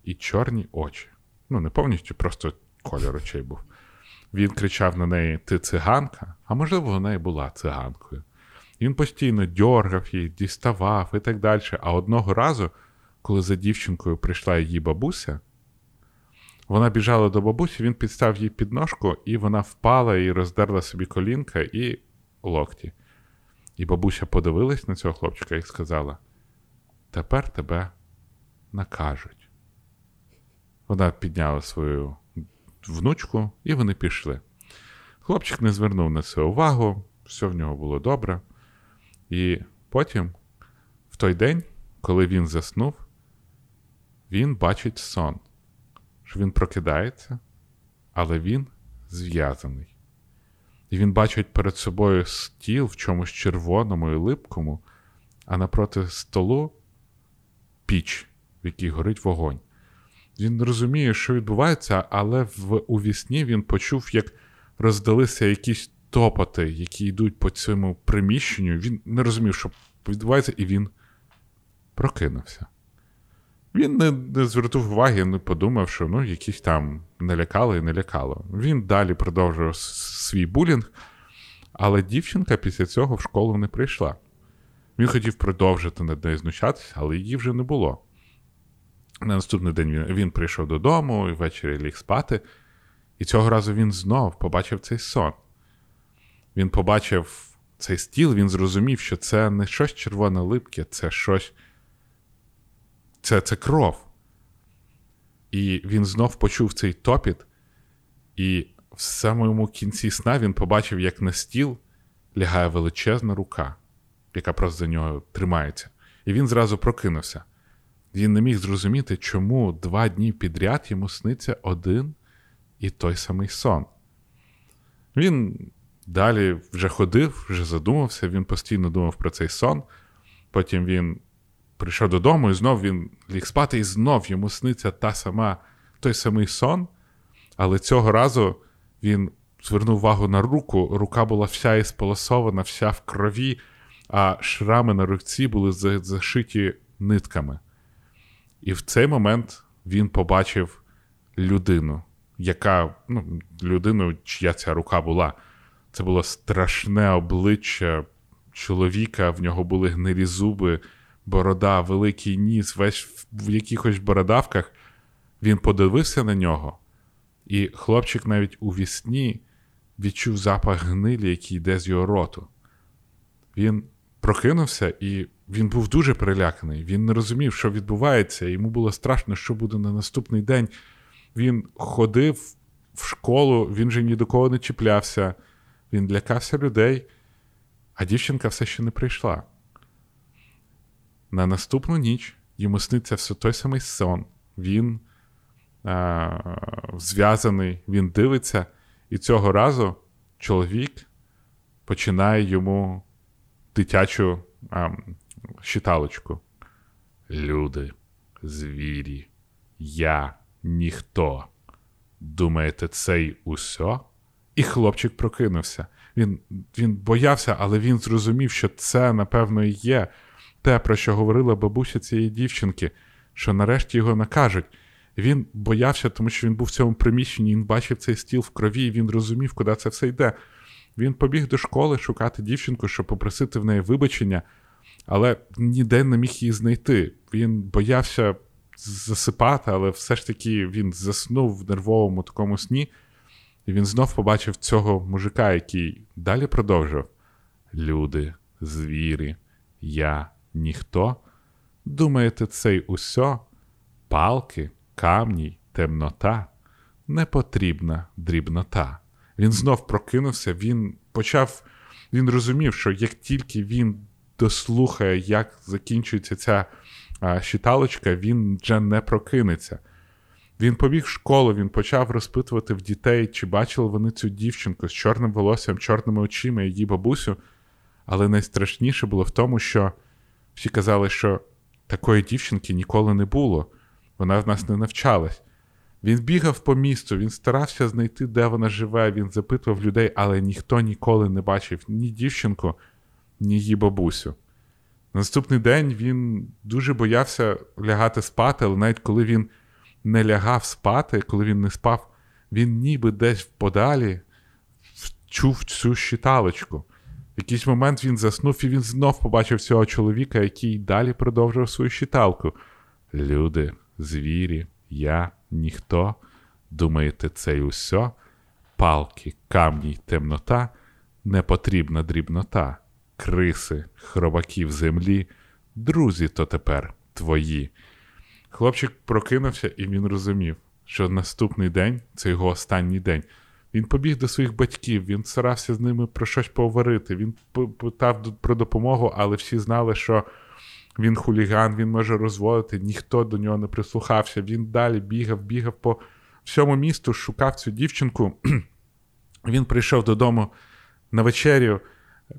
і чорні очі. Ну, не повністю, просто кольор очей був. Він кричав на неї: Ти циганка, а можливо, вона і була циганкою. Він постійно дьоргав її, діставав і так далі. А одного разу, коли за дівчинкою прийшла її бабуся, вона біжала до бабусі, він підстав їй підножку, і вона впала і роздерла собі колінка і локті. І бабуся подивилась на цього хлопчика і сказала: Тепер тебе накажуть. Вона підняла свою внучку, і вони пішли. Хлопчик не звернув на це увагу, все в нього було добре. І потім, в той день, коли він заснув, він бачить сон, що він прокидається, але він зв'язаний. І він бачить перед собою стіл в чомусь червоному і липкому, а напроти столу піч, в якій горить вогонь. Він розуміє, що відбувається, але в у вісні він почув, як роздалися якісь топоти, які йдуть по цьому приміщенню. Він не розумів, що відбувається, і він прокинувся. Він не, не звернув уваги, не подумав, що ну, якісь там не лякало і не лякало. Він далі продовжував свій булінг, але дівчинка після цього в школу не прийшла. Він хотів продовжити над нею знущатися, але її вже не було. На наступний день він, він прийшов додому і ввечері ліг спати, і цього разу він знов побачив цей сон. Він побачив цей стіл, він зрозумів, що це не щось червоне липке, це щось. Це, це кров. І він знов почув цей топіт, і в самому кінці сна він побачив, як на стіл лягає величезна рука, яка просто за нього тримається. І він зразу прокинувся. Він не міг зрозуміти, чому два дні підряд йому сниться один і той самий сон. Він далі вже ходив, вже задумався, він постійно думав про цей сон. Потім він прийшов додому, і знов він ліг спати, і знов йому сниться та сама, той самий сон. Але цього разу він звернув увагу на руку. Рука була вся ісполосована, вся в крові, а шрами на руці були зашиті нитками. І в цей момент він побачив людину, яка, ну, людину, чия ця рука була. Це було страшне обличчя чоловіка, в нього були гнилі зуби, борода, великий ніс, весь в якихось бородавках. Він подивився на нього, і хлопчик навіть у вісні відчув запах гнилі, який йде з його роту. Він прокинувся, і він був дуже переляканий. Він не розумів, що відбувається. Йому було страшно, що буде на наступний день. Він ходив в школу, він же ні до кого не чіплявся, він лякався людей, а дівчинка все ще не прийшла. На наступну ніч йому сниться все той самий сон. Він а, зв'язаний, він дивиться, і цього разу чоловік починає йому дитячу а, щиталочку. Люди, звірі, я ніхто. Думаєте, це й усьо? І хлопчик прокинувся. Він він боявся, але він зрозумів, що це, напевно, і є те, про що говорила бабуся цієї дівчинки, що нарешті його накажуть. Він боявся, тому що він був в цьому приміщенні, він бачив цей стіл в крові, і він розумів, куди це все йде. Він побіг до школи шукати дівчинку, щоб попросити в неї вибачення, але ніде не міг її знайти. Він боявся засипати, але все ж таки він заснув в нервовому такому сні, і він знов побачив цього мужика, який далі продовжив: Люди, звірі, я ніхто. Думаєте, це й усьо? Палки, камні, темнота, непотрібна дрібнота. Він знов прокинувся, він почав, він розумів, що як тільки він дослухає, як закінчується ця а, щиталочка, він вже не прокинеться. Він побіг в школу, він почав розпитувати в дітей, чи бачили вони цю дівчинку з чорним волоссям, чорними очима, її бабусю. Але найстрашніше було в тому, що всі казали, що такої дівчинки ніколи не було, вона в нас не навчалась. Він бігав по місту, він старався знайти, де вона живе, він запитував людей, але ніхто ніколи не бачив ні дівчинку, ні її бабусю. Наступний день він дуже боявся лягати спати, але навіть коли він не лягав спати, коли він не спав, він ніби десь подалі чув цю щиталочку. Якийсь момент він заснув і він знов побачив цього чоловіка, який далі продовжував свою щиталку. Люди, звірі, я ніхто. Думаєте, це й усьо? Палки, камні темнота, непотрібна дрібнота, криси, хробаки в землі, друзі то тепер твої. Хлопчик прокинувся, і він розумів, що наступний день це його останній день. Він побіг до своїх батьків, він старався з ними про щось поговорити. Він питав про допомогу, але всі знали, що він хуліган, він може розводити, ніхто до нього не прислухався. Він далі бігав, бігав по всьому місту, шукав цю дівчинку. Він прийшов додому на вечерю,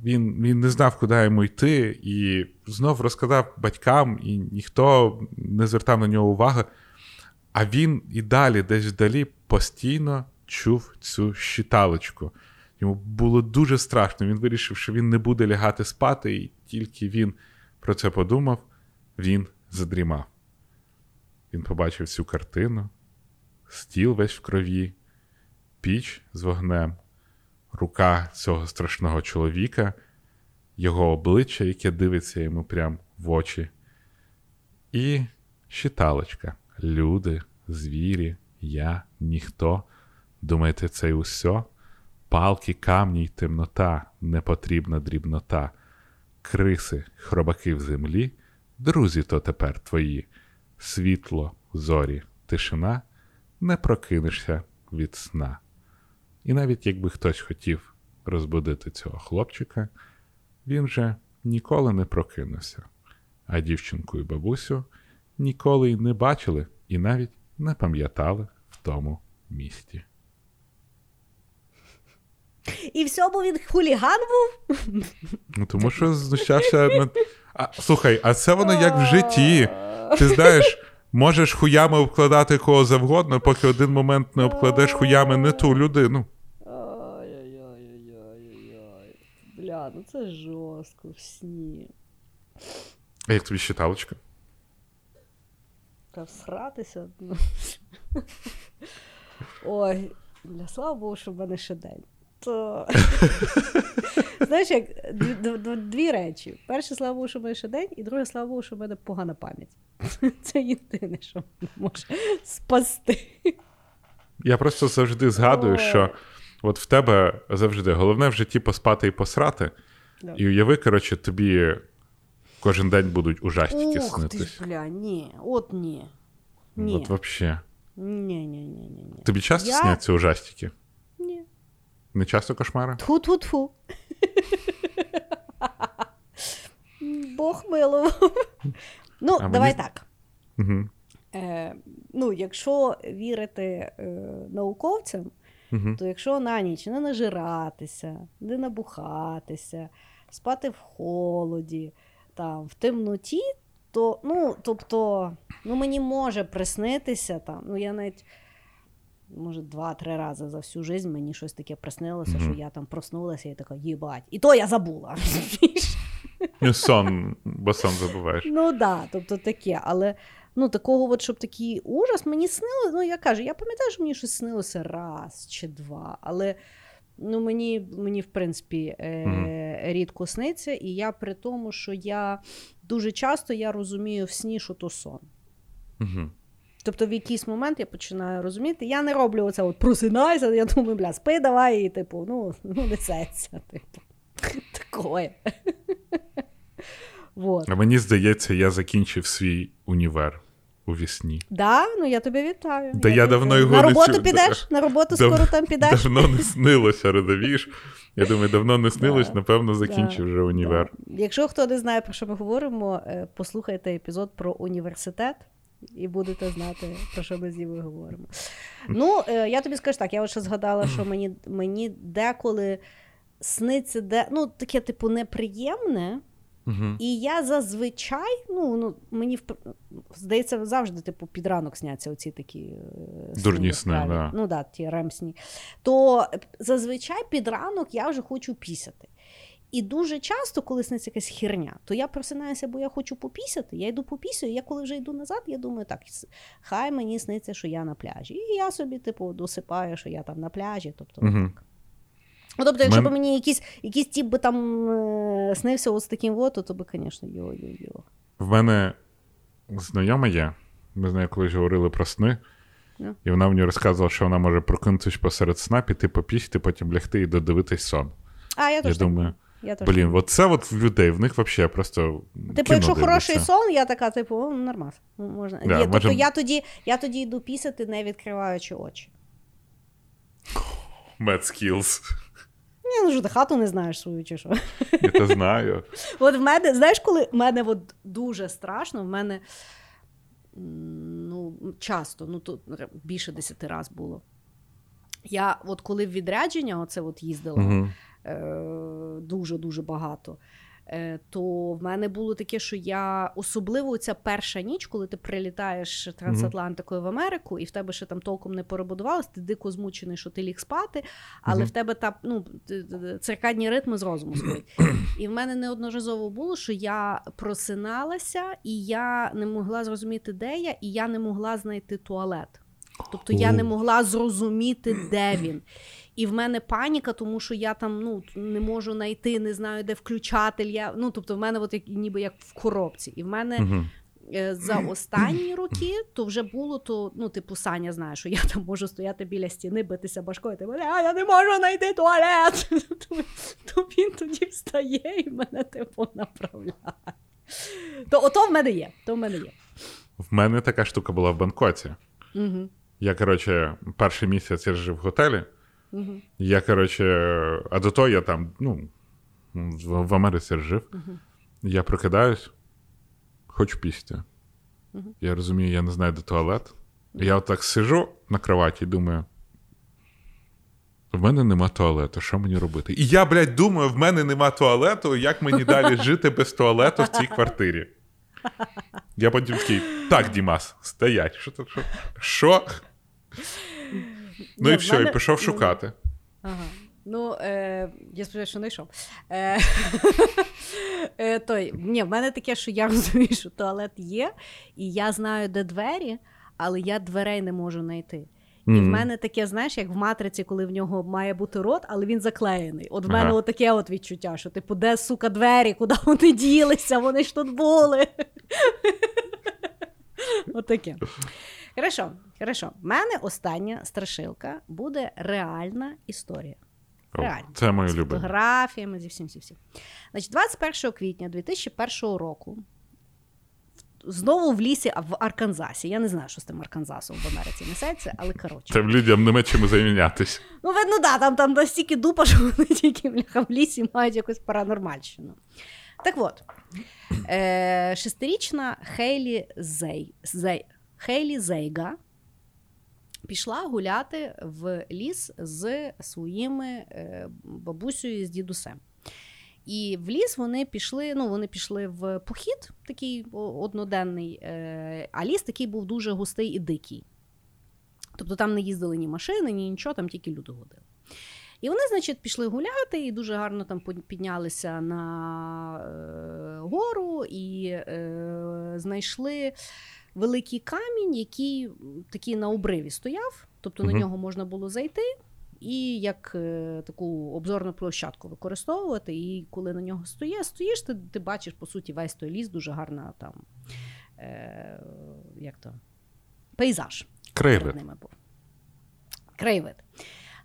він він не знав, куди йому йти, і знов розказав батькам, і ніхто не звертав на нього уваги. А він і далі, десь вдалі, постійно чув цю щиталочку. Йому було дуже страшно. Він вирішив, що він не буде лягати спати, і тільки він про це подумав, він задрімав. Він побачив цю картину, стіл весь в крові, піч з вогнем, рука цього страшного чоловіка, його обличчя, яке дивиться йому прямо в очі, і щиталочка. Люди, звірі, я, ніхто. Думаєте, це й усе? Палки, камні й темнота, непотрібна дрібнота, криси, хробаки в землі, друзі то тепер твої, світло, зорі, тишина, не прокинешся від сна. І навіть якби хтось хотів розбудити цього хлопчика, він же ніколи не прокинувся, а дівчинку і бабусю ніколи й не бачили і навіть не пам'ятали в тому місті. І все, бо він хуліган був. Ну, тому що знущався над. А, слухай, а це воно як в житті. Ти знаєш, можеш хуями обкладати кого завгодно, поки один момент не обкладеш хуями не ту людину. Ой-ой-ой-ой-ой. Бля, ну це жорстко в сні. А як тобі щиталочка? Та всратися. ну. Ой, бля, слава Богу, що в мене ще день. Знаєш, як дві, речі. Перше, слава Богу, що в мене ще день, і друге, слава Богу, що в мене погана пам'ять. Це єдине, що може спасти. Я просто завжди згадую, що от в тебе завжди головне в житті поспати і посрати. І уяви, коротше, тобі кожен день будуть ужастики ти бля, ні, от ні. Ні. От взагалі. Ні, ні, ні, ні, ні. Тобі часто Я- сняться ужастики? Ні. Не часто кошмари? Тху-тху-тху. Бог милував. Ну, А давай з- так. Угу. Е, ну, якщо вірити е, науковцям, Угу. то якщо на ніч не нажиратися, не набухатися, спати в холоді, там, в темноті, то, ну, тобто, ну, мені може приснитися там, ну, я навіть. Може, два-три рази за всю життя мені щось таке приснилося, Мгм. що я там проснулася і така, їбать. І то я забула. Ну, сон, бо сон забуваєш. Ну так, да, тобто таке. Але ну, такого, от, щоб такий ужас, мені снилося. Ну, я кажу, я пам'ятаю, що мені щось снилося раз чи два. Але ну, мені, мені в принципі, е- Мгм. рідко сниться, і я при тому, що я дуже часто я розумію в сні, що то сон. Угу. Тобто в якийсь момент я починаю розуміти, я не роблю оце от просинайся, я думаю, бля, спи давай, і типу, ну, ну несеться, типу. Такое. Вот. А мені здається, я закінчив свій універ у вісні. Да, ну я тобі вітаю. Да я давно його На не роботу чув. підеш? На роботу Дав- скоро там підеш? Давно не снилося, родовіш. Я думаю, давно не снилось, Да. напевно, закінчив Да, вже універ. Якщо хто не знає, про що ми говоримо, е, послухайте епізод про університет. І будете знати, про що ми з ними говоримо. Ну, е, я тобі скажу так, я ще згадала, що мені, мені деколи сниться, де, ну, таке, типу, неприємне, Угу. І я зазвичай, ну, ну мені в- здається, завжди, типу, під ранок сняться оці такі е, Дурні сни, да. Ну да, ті ремсні. То е, зазвичай під ранок я вже хочу пісяти. І дуже часто, коли сниться якась херня, то я просинаюся, бо я хочу попісяти. Я йду попісю, і я коли вже йду назад, я думаю, так, хай мені сниться, що я на пляжі. І я собі, типу, досипаю, що я там на пляжі. Тобто, Угу. так. Ну, тобто, якщо Мен- б мені якийсь, якийсь тип би там е, снився от з таким вот, то, би, звісно, йо-йо-йо. В мене знайома є. Ми з нею колись говорили про сни. Ну. І вона мені розказувала, що вона може прокинутися посеред сна, піти попісти, потім лягти і додивитись сон. А, я Я теж так. Я теж блін, от це от в людей, в них взагалі просто. Типу, якщо хороший сон, я така, типу, о, нормас. ну, Можна. Да, Є, тобто можем- я тоді, я тоді йду пісяти, не відкриваючи очі. Mad skills. Ні, ну що ти хату не знаєш свою чи що. Я то знаю. От в мене, знаєш, коли в мене от дуже страшно, в мене ну, часто, ну тут більше десяти разів було. Я от коли в відрядження оце от їздила Угу. Е, дуже-дуже багато. Е, то в мене було таке, що я особливо ця перша ніч, коли ти прилітаєш трансатлантикою в Америку, і в тебе ще там толком не перебудувалось, ти дико змучений, що ти ліг спати, але в тебе та ну, циркадні ритми з розуму сходять. І в мене неодноразово було, що я просиналася, і я не могла зрозуміти, де я, і я не могла знайти туалет. Тобто я не могла зрозуміти, де він. І в мене паніка, тому що я там ну, не можу знайти, не знаю, де включатель. Я, ну, Тобто, в мене от як, ніби як в коробці. І в мене uh за останні роки то вже було то, ну, типу, Саня знає, що я там можу стояти біля стіни, битися башкою, типу, а я не можу знайти туалет. То він тоді встає і мене типу направляє. То ото в мене є. то В мене є. В мене така штука була в Бангкоці. Угу. Я, коротше, перший місяць я жив в готелі. Угу. Я, коротше, а до того я там, ну, в Америці жив. Угу. Я прокидаюсь, хочу пісти. Угу. Я розумію, я не знаю, де туалет. Я отак сижу на кроваті і думаю. В мене нема туалету, що мені робити? І я, блядь, думаю, в мене нема туалету, як мені далі жити без туалету в цій квартирі. Я потім такий, так, Дімас, стоять. Що? Що? Ну і все, і пішов шукати. Ага. Ну, е, я сподіваюся, що не йшов. Е, е, той, ні, в мене таке, що я розумію, що туалет є, і я знаю, де двері, але я дверей не можу знайти. І mm. в мене таке, знаєш, як в матриці, коли в нього має бути рот, але він заклеєний. От в мене ага. таке от відчуття, що типу, де сука двері, куди вони ділися, вони ж тут були. Отаке. Хорошо, хорошо. В мене остання страшилка буде реальна історія. Реально. Це моє З фотографіями, зі всім всім всім. Значить, 21 квітня 2001 року. Знову в лісі в Арканзасі. Я не знаю, що з тим Арканзасом в Америці несеться, але коротше. Там людям нема чим замінятись. Ну, видно, да, там там настільки дупа, що вони тільки в лісі мають якусь паранормальщину. Так от, е, шестирічна Хейлі Зей, Зей, Хейлі Зейга пішла гуляти в ліс з своїми е, бабусею і з дідусем. І в ліс вони пішли. Ну, вони пішли в похід, такий одноденний, е, а ліс такий був дуже густий і дикий. Тобто там не їздили ні машини, ні нічого, там тільки люди ходили. І вони, значить, пішли гуляти і дуже гарно там піднялися на е, гору і е, знайшли великий камінь, який такий на обриві стояв, тобто угу. на нього можна було зайти. І як е, таку обзорну площадку використовувати. І коли на нього стоє, стоїш, ти ти бачиш, по суті, весь той ліс, дуже гарна там е, як то, пейзаж. Краєвид. Краєвид.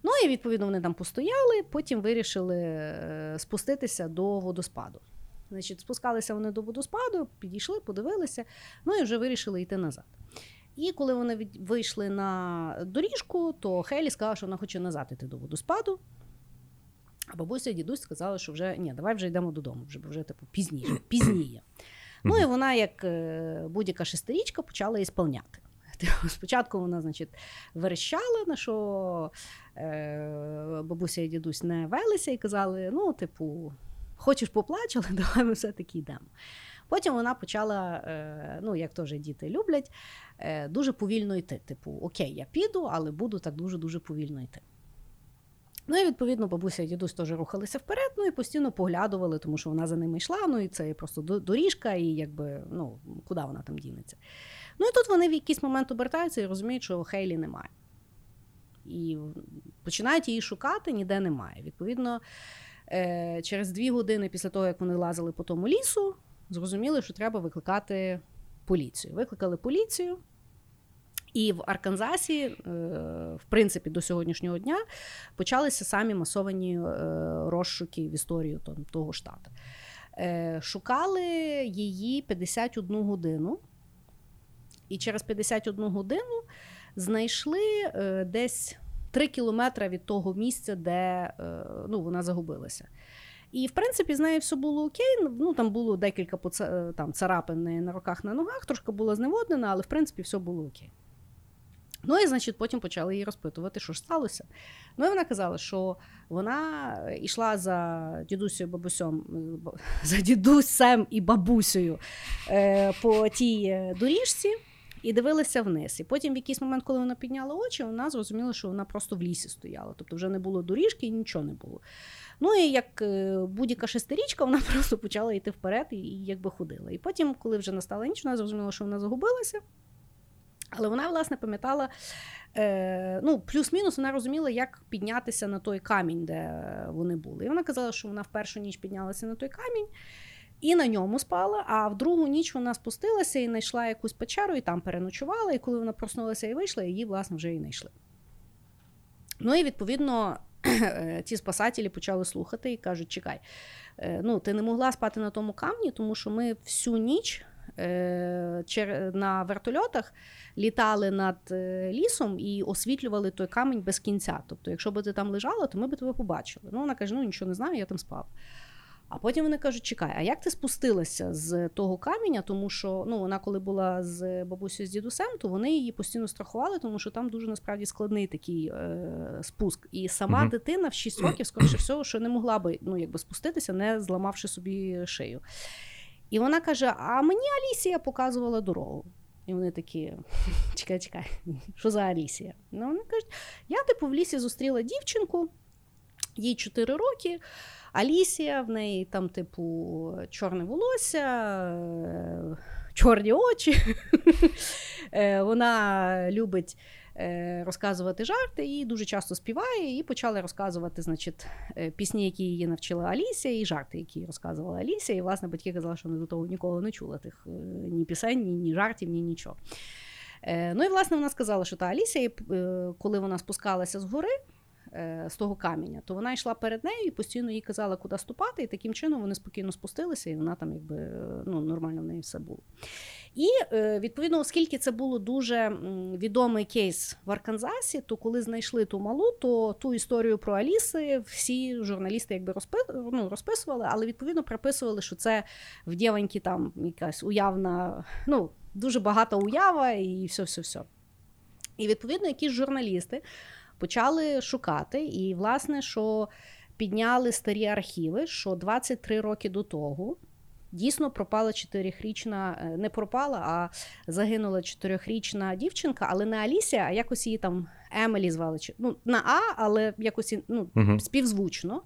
Ну і відповідно вони там постояли, потім вирішили е, спуститися до водоспаду. Значить, спускалися вони до водоспаду, підійшли, подивилися, ну і вже вирішили йти назад. І коли вони вийшли на доріжку, то Хелі сказала, що вона хоче назад йти до водоспаду. А бабуся і дідусь сказали, що вже ні, давай вже йдемо додому, вже вже типу пізніше, пізніє. Ну і вона, як е, будь-яка шестирічка, почала ісполняти. Спочатку вона, значить, верещала, на що е, бабуся і дідусь не велися і казали: ну, типу, хочеш поплач, але давай ми все-таки йдемо. Потім вона почала, е, ну, як теж діти люблять, е, дуже повільно йти. Типу, окей, я піду, але буду так дуже-дуже повільно йти. Ну і відповідно бабуся і дідусь теж рухалися вперед, ну і постійно поглядували, тому що вона за ними йшла. Ну і це просто доріжка, і якби ну куди вона там дінеться. Ну і тут вони в якийсь момент обертаються і розуміють, що Хейлі немає. І починають її шукати, ніде немає. Відповідно, е, через дві години після того, як вони лазили по тому лісу, зрозуміли, що треба викликати поліцію. Викликали поліцію. І в Арканзасі, е, в принципі, до сьогоднішнього дня почалися самі масовані е, розшуки в історію того штату. Шукали її 51 годину. І через 51 годину знайшли е, десь 3 кілометри від того місця, де е, ну, вона загубилася. І, в принципі, з нею все було окей. Ну, Там було декілька е, там, царапин на руках, на ногах, трошки була зневоднена, але в принципі все було окей. Ну і, значить, потім почали її розпитувати, що ж сталося. Ну і вона казала, що вона йшла за дідусею бабусем, за дідусем і бабусею е, по тій доріжці і дивилася вниз. І потім, в якийсь момент, коли вона підняла очі, вона зрозуміла, що вона просто в лісі стояла. Тобто вже не було доріжки і нічого не було. Ну і як е, будь-яка шестирічка, вона просто почала йти вперед і якби ходила. І потім, коли вже настала ніч, вона зрозуміла, що вона загубилася. Але вона, власне, пам'ятала, е, ну, плюс-мінус, вона розуміла, як піднятися на той камінь, де вони були. І вона казала, що вона в першу ніч піднялася на той камінь і на ньому спала. А в другу ніч вона спустилася і знайшла якусь печеру, і там переночувала. І коли вона проснулася і вийшла, її, власне, вже і знайшли. Ну і відповідно. Ті спасателі почали слухати і кажуть: чекай, е, ну ти не могла спати на тому камні, тому що ми всю ніч е, на вертольотах літали над е, лісом і освітлювали той камінь без кінця. Тобто, якщо б ти там лежала, то ми б тебе побачили. Ну, вона каже: ну нічого не знаю, я там спав. А потім вони кажуть: чекай, а як ти спустилася з того каменя? Тому що ну, вона, коли була з бабусею з дідусем, то вони її постійно страхували, тому що там дуже насправді складний такий е, спуск. І сама uh дитина в 6 років, скоріше всього, що не могла би ну, якби спуститися, не зламавши собі шию. І вона каже: А мені Алісія показувала дорогу. І вони такі: чекай, чекай, що за Алісія? Ну, вони кажуть, я типу в лісі зустріла дівчинку, їй 4 роки. Алісія, в неї там, типу, чорне волосся, е, чорні очі. Е, вона любить е, розказувати жарти і дуже часто співає. І почали розказувати значить, пісні, які її навчила Алісія, і жарти, які розказувала Алісія. І, власне, батьки казали, що вони до того ніколи не чули тих ні пісень, ні, ні жартів, ні нічого. Ну і власне вона сказала, що та Алісія, коли вона спускалася з гори. Е, з того каменя, то вона йшла перед нею і постійно їй казала, куди ступати, і таким чином вони спокійно спустилися, і вона там якби ну, нормально в неї все було. І е, відповідно, оскільки це було дуже відомий кейс в Арканзасі, то коли знайшли ту малу, то ту історію про Аліси всі журналісти якби розпи, ну, розписували, але відповідно приписували, що це в дівоньки там якась уявна, ну дуже багата уява, і все, все, все. І відповідно, якісь журналісти почали шукати. І, власне, що підняли старі архіви, що 23 роки до того. Дійсно, пропала чотирьохрічна, е, не пропала, а загинула чотирьохрічна дівчинка, але не Алісія, а якось її там Емелі звали. Ну, на А, але якось ну, uh співзвучно.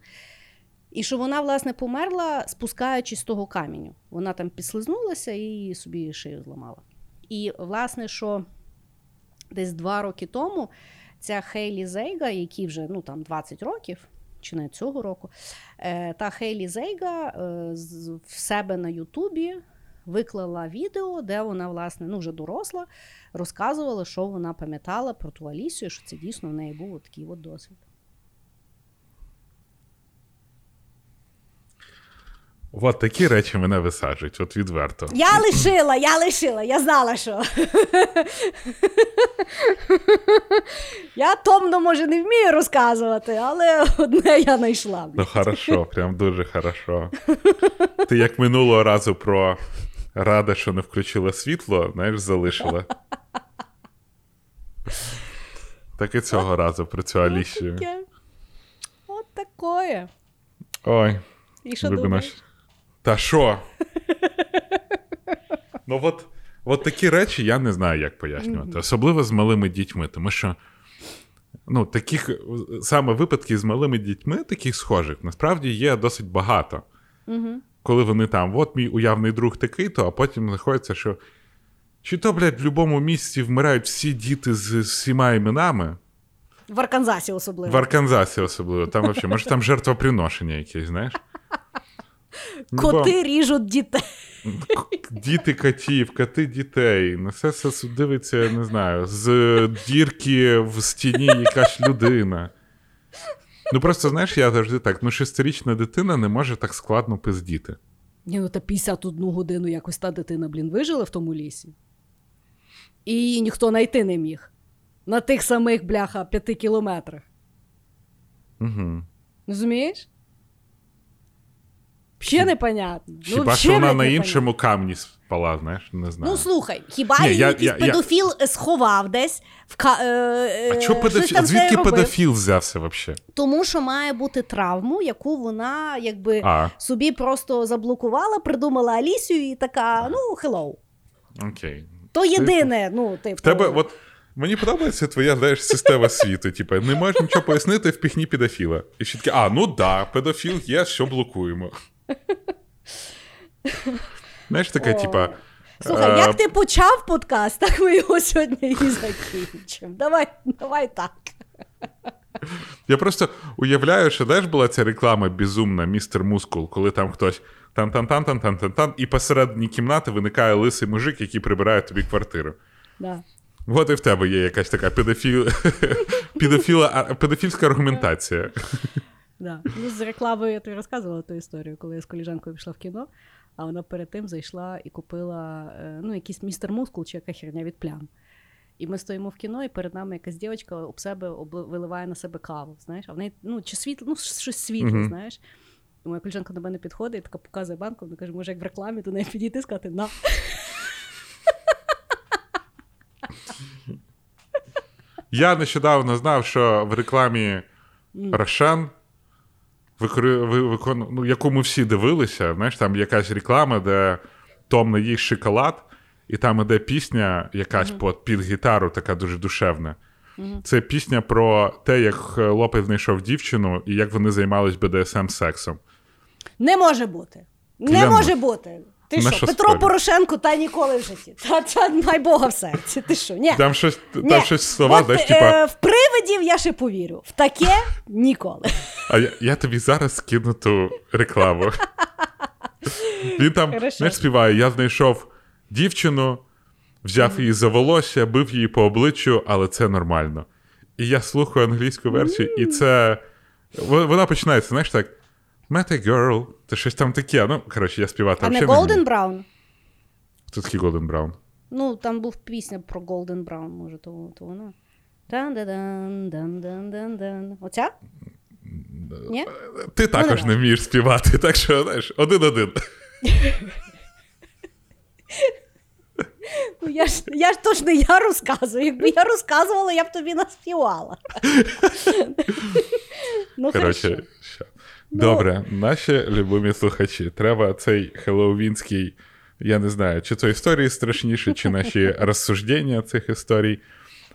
І що вона, власне, померла, спускаючись з того каменю. Вона там підслизнулася і собі шию зламала. І, власне, що десь два роки тому Ця Хейлі Зейга, який вже ну, там 20 років, чи не цього року, е, та Хейлі Зейга е, в себе на Ютубі виклала відео, де вона, власне, ну вже доросла, розказувала, що вона пам'ятала про ту Алісію, що це дійсно в неї був такий от досвід. От такі речі мене висаджують, от відверто. Я лишила, я лишила, я знала, що. Я томно, може, не вмію розказувати, але одне я знайшла. Ну, хорошо, прям дуже хорошо. Ти як минулого разу про рада, що не включила світло, знаєш, залишила. Так і цього разу про цю Алісію. От такое. Ой. І що думаєш? Та що? Ну, от от такі речі я не знаю, як пояснювати. Особливо з малими дітьми, тому що ну, таких саме випадків з малими дітьми, таких схожих, насправді є досить багато. Коли вони там, от мій уявний друг такий, то а потім знаходиться, що. Чи то, блядь, в будь-якому місці вмирають всі діти з всіма іменами. В Арканзасі особливо. В Арканзасі особливо. Там взагалі, може, там жертвоприношення якесь, знаєш? Коти Бо... ріжуть дітей. Діти котів, коти дітей. На все це дивиться, не знаю, з дірки в стіні якась людина. Ну просто знаєш, я завжди так: ну, шестирічна дитина не може так складно пиздіти. Ні, ну та 51 годину якось та дитина, блін, вижила в тому лісі. І її ніхто знайти не міг. На тих самих, бляха, п'яти кілометрах. Угу. Розумієш? Ще непонятно. Хіба ну, що вона на іншому камні пала, знаєш, не знаю. Ну слухай, хіба Ні, її я- якийсь я- я- педофіл сховав десь в ка... е, а е, чого педофіл? там Звідки робив? педофіл взявся взагалі? Тому що має бути травму, яку вона якби А, собі просто заблокувала, придумала Алісію і така: ну, hello. окей. То єдине, ну, типу. В тебе, от мені подобається твоя знаєш, система світу. Типу, не можеш нічого пояснити, впіхні педофіла. І ще таке, а, ну да, педофіл є, що блокуємо. Знаєш, таке, типа. Слухай, е, як ти почав подкаст, так ми його сьогодні і закінчимо. Давай, давай так. Я просто уявляю, що знаєш, була ця реклама безумна, містер Мускул, коли там хтось тан тан тан тан тан тан тан і посередині кімнати виникає лисий мужик, який прибирає тобі квартиру. Да. От і в тебе є якась така педофіл... педофіла... педофільська аргументація. Да. Ну, з рекламою я тобі розказувала ту історію, коли я з коліжанкою пішла в кіно, а вона перед тим зайшла і купила е, ну, якийсь містер мускул чи яка херня від плям. І ми стоїмо в кіно, і перед нами якась дівчинка об себе виливає на себе каву. Знаєш, а в неї ну, чи світло, ну, щось світле, Мгм. знаєш. І моя коліжанка до мене підходить і така показує банку, вона каже, може, як в рекламі до неї підійти і сказати на. Я нещодавно знав, що в рекламі Рошен, викори- викон... ну, яку ми всі дивилися, знаєш, там якась реклама, де Том не їсть шоколад, і там іде пісня якась під, під гітару, така дуже душевна. Це пісня про те, як е, знайшов дівчину і як вони займались БДСМ сексом. Не може бути. Не Клянусь. може бути. Ти що, Петро спорю? Порошенко та ніколи в житті. Та, та май Бога в серці. Ти що? Ні. Там щось, там щось слова, От, знаєш, е, в привидів я ще повірю. В таке ніколи. А я, я тобі зараз скину ту рекламу. Він там Хорошо. знаєш, співає: я знайшов дівчину, взяв її за волосся, бив її по обличчю, але це нормально. І я слухаю англійську версію, і це. Вона починається, знаєш, так. Met a girl. Це щось там таке. Ну, коротше, я співати А не вмію. Браун? Хто такий Golden Brown? Ну, там був пісня про Golden Brown, може, то, то вона. Оця? Ні? Ти також не вмієш співати, так що, знаєш, один-один. Ну, я ж, я ж точно я розказую. Якби я розказувала, я б тобі наспівала. ну, Коротше. Добре, наші любимі слухачі, треба цей хеллоуінський, я не знаю, чи то історії страшніші, чи наші розсуждення цих історій.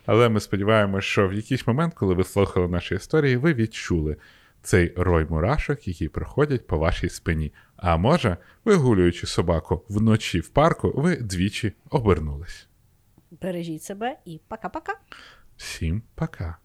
Але ми сподіваємося, що в якийсь момент, коли ви слухали наші історії, ви відчули цей рой мурашок, які проходять по вашій спині. А може, вигулюючи собаку вночі в парку, ви двічі обернулись. Бережіть себе і пока-пока. Всім пока!